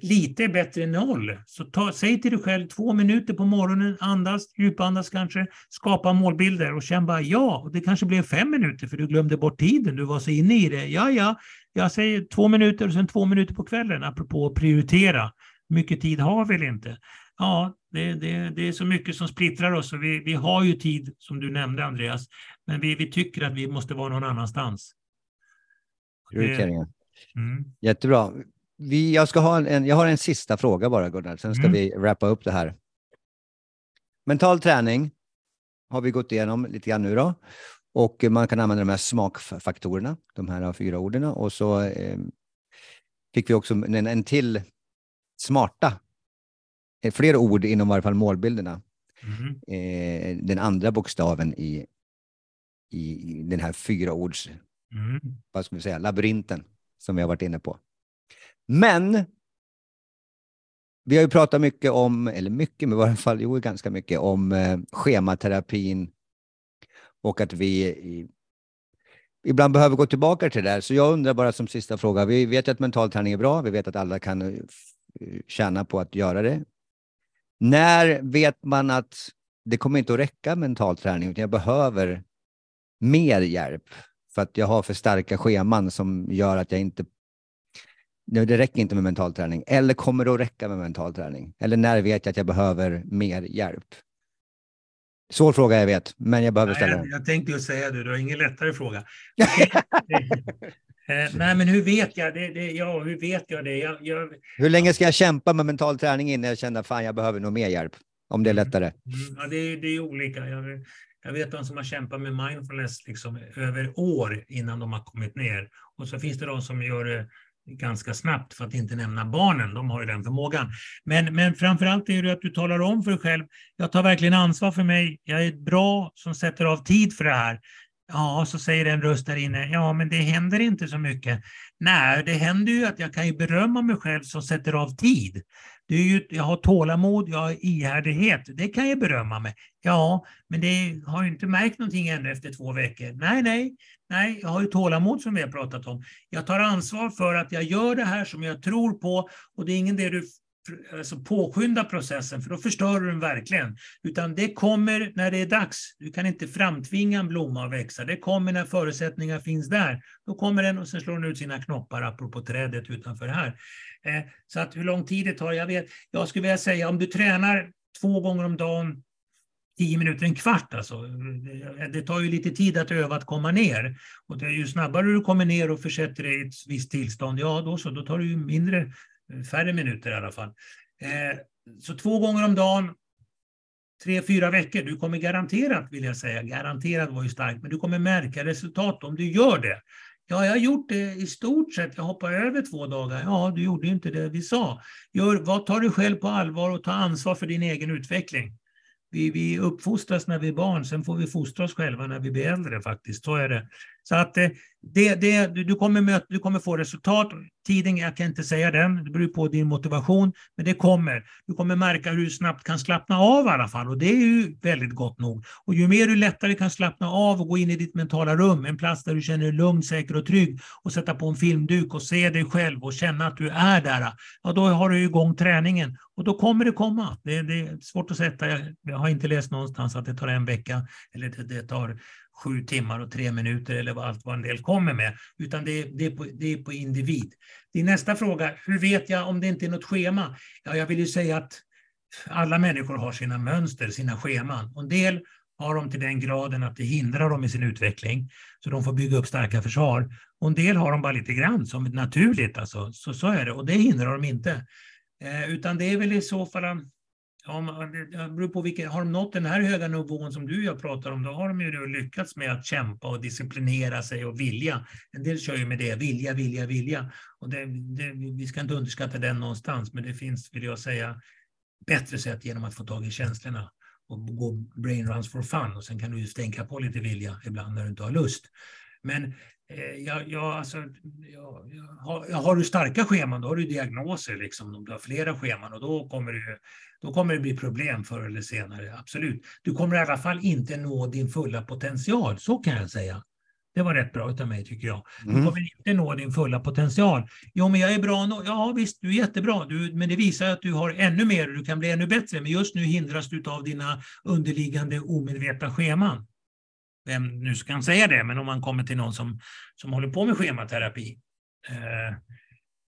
lite är bättre än noll. Så ta, säg till dig själv två minuter på morgonen, andas, djupandas kanske, skapa målbilder och känn bara ja, det kanske blev fem minuter för du glömde bort tiden, du var så inne i det. Ja, ja, jag säger två minuter och sen två minuter på kvällen, apropå att prioritera. Mycket tid har vi väl inte? Ja, det, det, det är så mycket som splittrar oss och vi, vi har ju tid, som du nämnde Andreas, men vi, vi tycker att vi måste vara någon annanstans. Prioriteringar. Mm. Jättebra. Vi, jag, ska ha en, jag har en sista fråga bara Gunnar, sen ska mm. vi wrappa upp det här. Mental träning har vi gått igenom lite grann nu då. Och man kan använda de här smakfaktorerna, de här fyra orden. Och så eh, fick vi också en, en till smarta Eh, fler ord inom varje fall målbilderna. Mm. Eh, den andra bokstaven i, i den här fyra ords, mm. vad ska vi säga, labyrinten som vi har varit inne på. Men vi har ju pratat mycket om, eller mycket, men i varje fall jo, ganska mycket om eh, schematerapin och att vi ibland behöver gå tillbaka till det där. Så jag undrar bara som sista fråga, vi vet att mental träning är bra, vi vet att alla kan eh, tjäna på att göra det. När vet man att det kommer inte att räcka mental träning, utan jag behöver mer hjälp för att jag har för starka scheman som gör att jag inte det räcker inte med mental träning. Eller kommer det att räcka med mental träning? Eller när vet jag att jag behöver mer hjälp? Svår fråga, jag vet, men jag behöver ställa den. Jag, jag tänkte ju säga det, du har ingen lättare fråga. Eh, nej, men hur vet jag det? det ja, hur vet jag det? Jag, jag... Hur länge ska jag kämpa med mental träning innan jag känner att jag behöver nog mer hjälp? Om det är mm. lättare. Mm, ja, det, är, det är olika. Jag, jag vet de som har kämpat med mindfulness liksom, över år innan de har kommit ner. Och så finns det de som gör det ganska snabbt, för att inte nämna barnen, de har ju den förmågan. Men, men framförallt är det att du talar om för dig själv, jag tar verkligen ansvar för mig, jag är bra som sätter av tid för det här. Ja, så säger en röst där inne, ja men det händer inte så mycket. Nej, det händer ju att jag kan ju berömma mig själv som sätter av tid. Det är ju, jag har tålamod, jag har ihärdighet, det kan jag berömma mig. Ja, men det har ju inte märkt någonting ännu efter två veckor. Nej, nej, nej, jag har ju tålamod som vi har pratat om. Jag tar ansvar för att jag gör det här som jag tror på och det är ingen det du alltså påskynda processen, för då förstör du den verkligen. Utan det kommer när det är dags. Du kan inte framtvinga en blomma att växa. Det kommer när förutsättningar finns där. Då kommer den och sen slår den ut sina knoppar, apropå trädet utanför här. Eh, så att hur lång tid det tar, jag vet. Jag skulle vilja säga om du tränar två gånger om dagen, tio minuter, en kvart alltså. Eh, det tar ju lite tid att öva att komma ner. Och det, ju snabbare du kommer ner och försätter dig i ett visst tillstånd, ja då så, då tar det ju mindre eh, färre minuter i alla fall. Så två gånger om dagen, tre, fyra veckor. Du kommer garanterat, vill jag säga, garanterat var ju starkt, men du kommer märka resultat om du gör det. Ja, jag har gjort det i stort sett. Jag hoppar över två dagar. Ja, du gjorde inte det vi sa. Gör, vad tar du själv på allvar och ta ansvar för din egen utveckling. Vi, vi uppfostras när vi är barn, sen får vi fostra oss själva när vi blir äldre faktiskt. Så är det. Så att eh, det, det, du, kommer möta, du kommer få resultat. Tiden, jag kan inte säga den, det beror på din motivation, men det kommer. Du kommer märka hur du snabbt kan slappna av i alla fall och det är ju väldigt gott nog. Och ju mer du lättare kan slappna av och gå in i ditt mentala rum, en plats där du känner dig lugn, säker och trygg och sätta på en filmduk och se dig själv och känna att du är där, ja då har du igång träningen och då kommer det komma. Det, det är svårt att sätta, jag, jag har inte läst någonstans att det tar en vecka eller det, det tar sju timmar och tre minuter eller allt vad en del kommer med, utan det, det, är, på, det är på individ. Din nästa fråga, hur vet jag om det inte är något schema? Ja, jag vill ju säga att alla människor har sina mönster, sina scheman. Och en del har de till den graden att det hindrar dem i sin utveckling, så de får bygga upp starka försvar. Och en del har de bara lite grann, som naturligt, alltså. så, så är det, och det hindrar dem inte. Eh, utan det är väl i så fall om, det beror på vilken, har de nått den här höga nivån som du och jag pratar om, då har de ju lyckats med att kämpa och disciplinera sig och vilja. En del kör ju med det, vilja, vilja, vilja. Och det, det, vi ska inte underskatta den någonstans, men det finns, vill jag säga, bättre sätt genom att få tag i känslorna och gå brain runs for fun. Och sen kan du ju stänka på lite vilja ibland när du inte har lust. Men jag, jag, alltså, jag, jag, har, har, du starka scheman, då har du diagnoser. Liksom. Om du har flera scheman och då kommer, det, då kommer det bli problem förr eller senare. Absolut. Du kommer i alla fall inte nå din fulla potential, så kan jag säga. Det var rätt bra av mig tycker jag. Du mm. kommer inte nå din fulla potential. Jo, men jag är bra nog. Ja, visst, du är jättebra. Du, men det visar att du har ännu mer och du kan bli ännu bättre. Men just nu hindras du av dina underliggande omedvetna scheman vem nu kan säga det, men om man kommer till någon som, som håller på med schematerapi. Eh,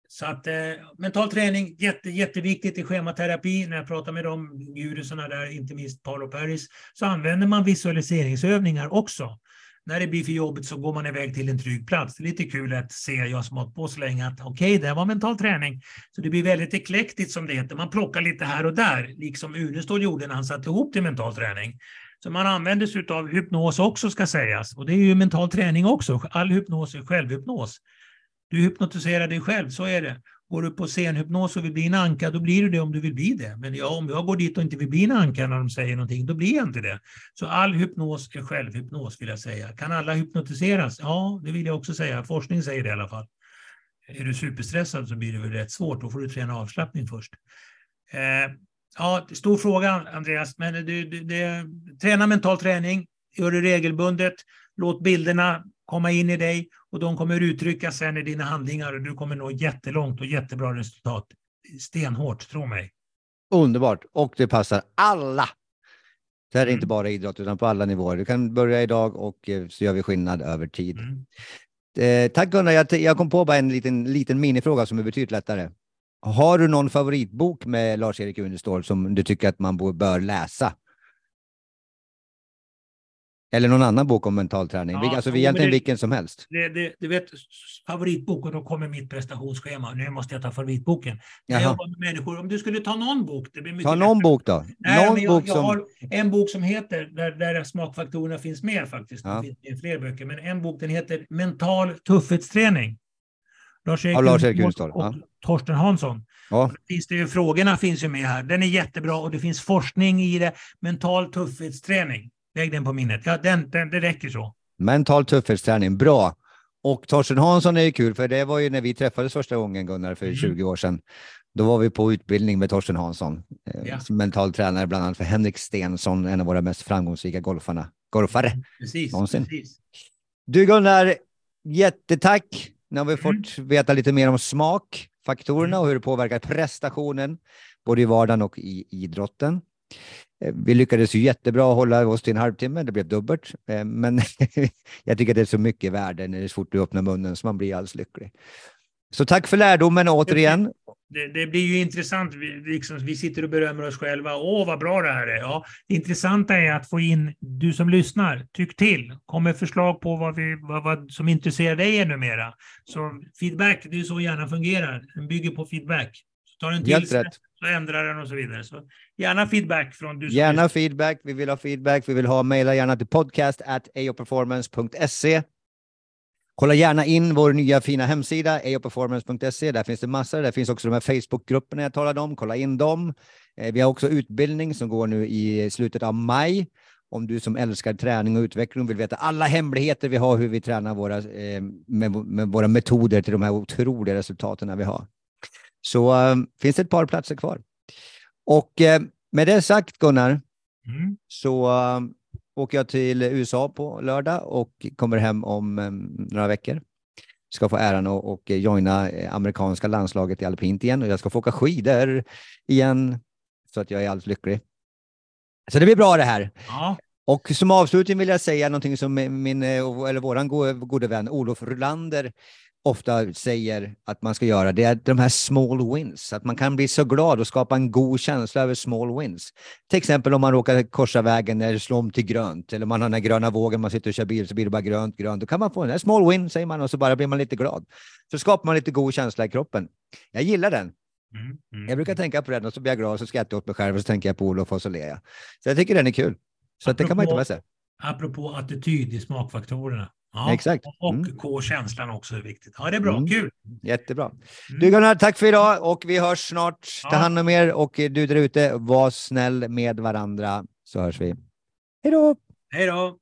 så att eh, mental träning, jätte, jätteviktigt i schematerapi. När jag pratar med de gurusarna där, inte minst Paolo Paris, så använder man visualiseringsövningar också. När det blir för jobbigt så går man iväg till en trygg plats. Det är lite kul att se, jag som har på så länge, att okej, okay, det var mental träning. Så det blir väldigt eklektiskt som det heter. Man plockar lite här och där, liksom Unestål gjorde när han satte ihop till mental träning. Så man använder sig av hypnos också ska sägas. Och det är ju mental träning också. All hypnos är självhypnos. Du hypnotiserar dig själv, så är det. Går du på scenhypnos och vill bli en anka, då blir du det om du vill bli det. Men ja, om jag går dit och inte vill bli en anka när de säger någonting, då blir jag inte det. Så all hypnos är självhypnos, vill jag säga. Kan alla hypnotiseras? Ja, det vill jag också säga. Forskning säger det i alla fall. Är du superstressad så blir det väl rätt svårt. Då får du träna avslappning först. Eh, Ja, stor fråga Andreas, men du, du, du, träna mental träning, gör det regelbundet, låt bilderna komma in i dig och de kommer uttryckas sen i dina handlingar och du kommer nå jättelångt och jättebra resultat. Stenhårt, tro mig. Underbart, och det passar alla. Det här är mm. inte bara idrott utan på alla nivåer. Du kan börja idag och eh, så gör vi skillnad över tid. Mm. Eh, tack Gunnar, jag, jag kom på bara en liten, liten minifråga som är betydligt lättare. Har du någon favoritbok med Lars-Erik Unestål som du tycker att man bör läsa? Eller någon annan bok om mental träning? Ja, alltså egentligen det, vilken som helst. Det, det, du vet, favoritbok och då kommer mitt prestationsschema. Nu måste jag ta favoritboken. Jag med människor. Om du skulle ta någon bok. Det blir mycket ta någon bok då. Nej, någon jag, bok jag som... har en bok som heter, där, där smakfaktorerna finns med faktiskt. Ja. Det finns fler böcker. Men en bok den heter Mental tuffhetsträning. Lars-Erik Lars och, och Torsten Hansson. Ja. Finns det ju, frågorna finns ju med här. Den är jättebra och det finns forskning i det. Mental tuffhetsträning. Lägg den på minnet. Ja, den, den, det räcker så. Mental tuffhetsträning, bra. Och Torsten Hansson är ju kul, för det var ju när vi träffades första gången, Gunnar, för mm. 20 år sedan. Då var vi på utbildning med Torsten Hansson, eh, ja. mental tränare bland annat för Henrik Stensson, en av våra mest framgångsrika golfarna, golfare mm, precis, någonsin. Precis. Du Gunnar, jättetack nu har vi mm. fått veta lite mer om smakfaktorerna faktorerna och hur det påverkar prestationen, både i vardagen och i idrotten. Eh, vi lyckades ju jättebra hålla oss till en halvtimme, det blev dubbelt. Eh, men jag tycker att det är så mycket värde när det är så fort du öppnar munnen så man blir alldeles lycklig. Så tack för lärdomen återigen. Det, det, blir ju intressant. Vi, liksom, vi sitter och berömmer oss själva. Åh, vad bra det här är. Ja, det intressanta är att få in, du som lyssnar, tyck till. Kom med förslag på vad, vi, vad, vad som intresserar dig ännu mera. Så feedback, det är så gärna fungerar. Den bygger på feedback. Så tar den till sig, så ändrar den och så vidare. Så gärna feedback från du Gärna är... feedback. Vi vill ha feedback. Vi vill ha mejla gärna till podcast at aoperformance.se. Kolla gärna in vår nya fina hemsida, aoperformance.se. Där finns det massor. Där finns också de här Facebookgrupperna jag talade om. Kolla in dem. Eh, vi har också utbildning som går nu i slutet av maj. Om du som älskar träning och utveckling vill veta alla hemligheter vi har, hur vi tränar våra, eh, med, med våra metoder till de här otroliga resultaten vi har. Så äh, finns det ett par platser kvar. Och med det sagt Gunnar, mm. så åker jag till USA på lördag och kommer hem om några veckor. Ska få äran att och joina amerikanska landslaget i alpint igen och jag ska få åka skidor igen så att jag är alldeles lycklig. Så det blir bra det här. Ja. Och som avslutning vill jag säga någonting som min, eller våran gode vän Olof Rulander ofta säger att man ska göra, det är de här small wins. Att man kan bli så glad och skapa en god känsla över small wins. Till exempel om man råkar korsa vägen eller slå om till grönt, eller man har den här gröna vågen, man sitter och kör bil så blir det bara grönt, grönt. Då kan man få en small win, säger man, och så bara blir man lite glad. Så skapar man lite god känsla i kroppen. Jag gillar den. Mm, mm. Jag brukar tänka på den och så blir jag glad så skrattar jag åt mig själv och så tänker jag på Olof och så ler jag. Så jag tycker den är kul. Så apropå, det kan man inte med sig. Apropå attityd i smakfaktorerna. Ja, Exakt. Och mm. K-känslan också är viktigt. Ja, det är bra. Mm. Kul. Jättebra. Mm. Du Gunnar, tack för idag och vi hörs snart. Ta hand om er och du där ute, var snäll med varandra så hörs vi. Hej då! Hej då!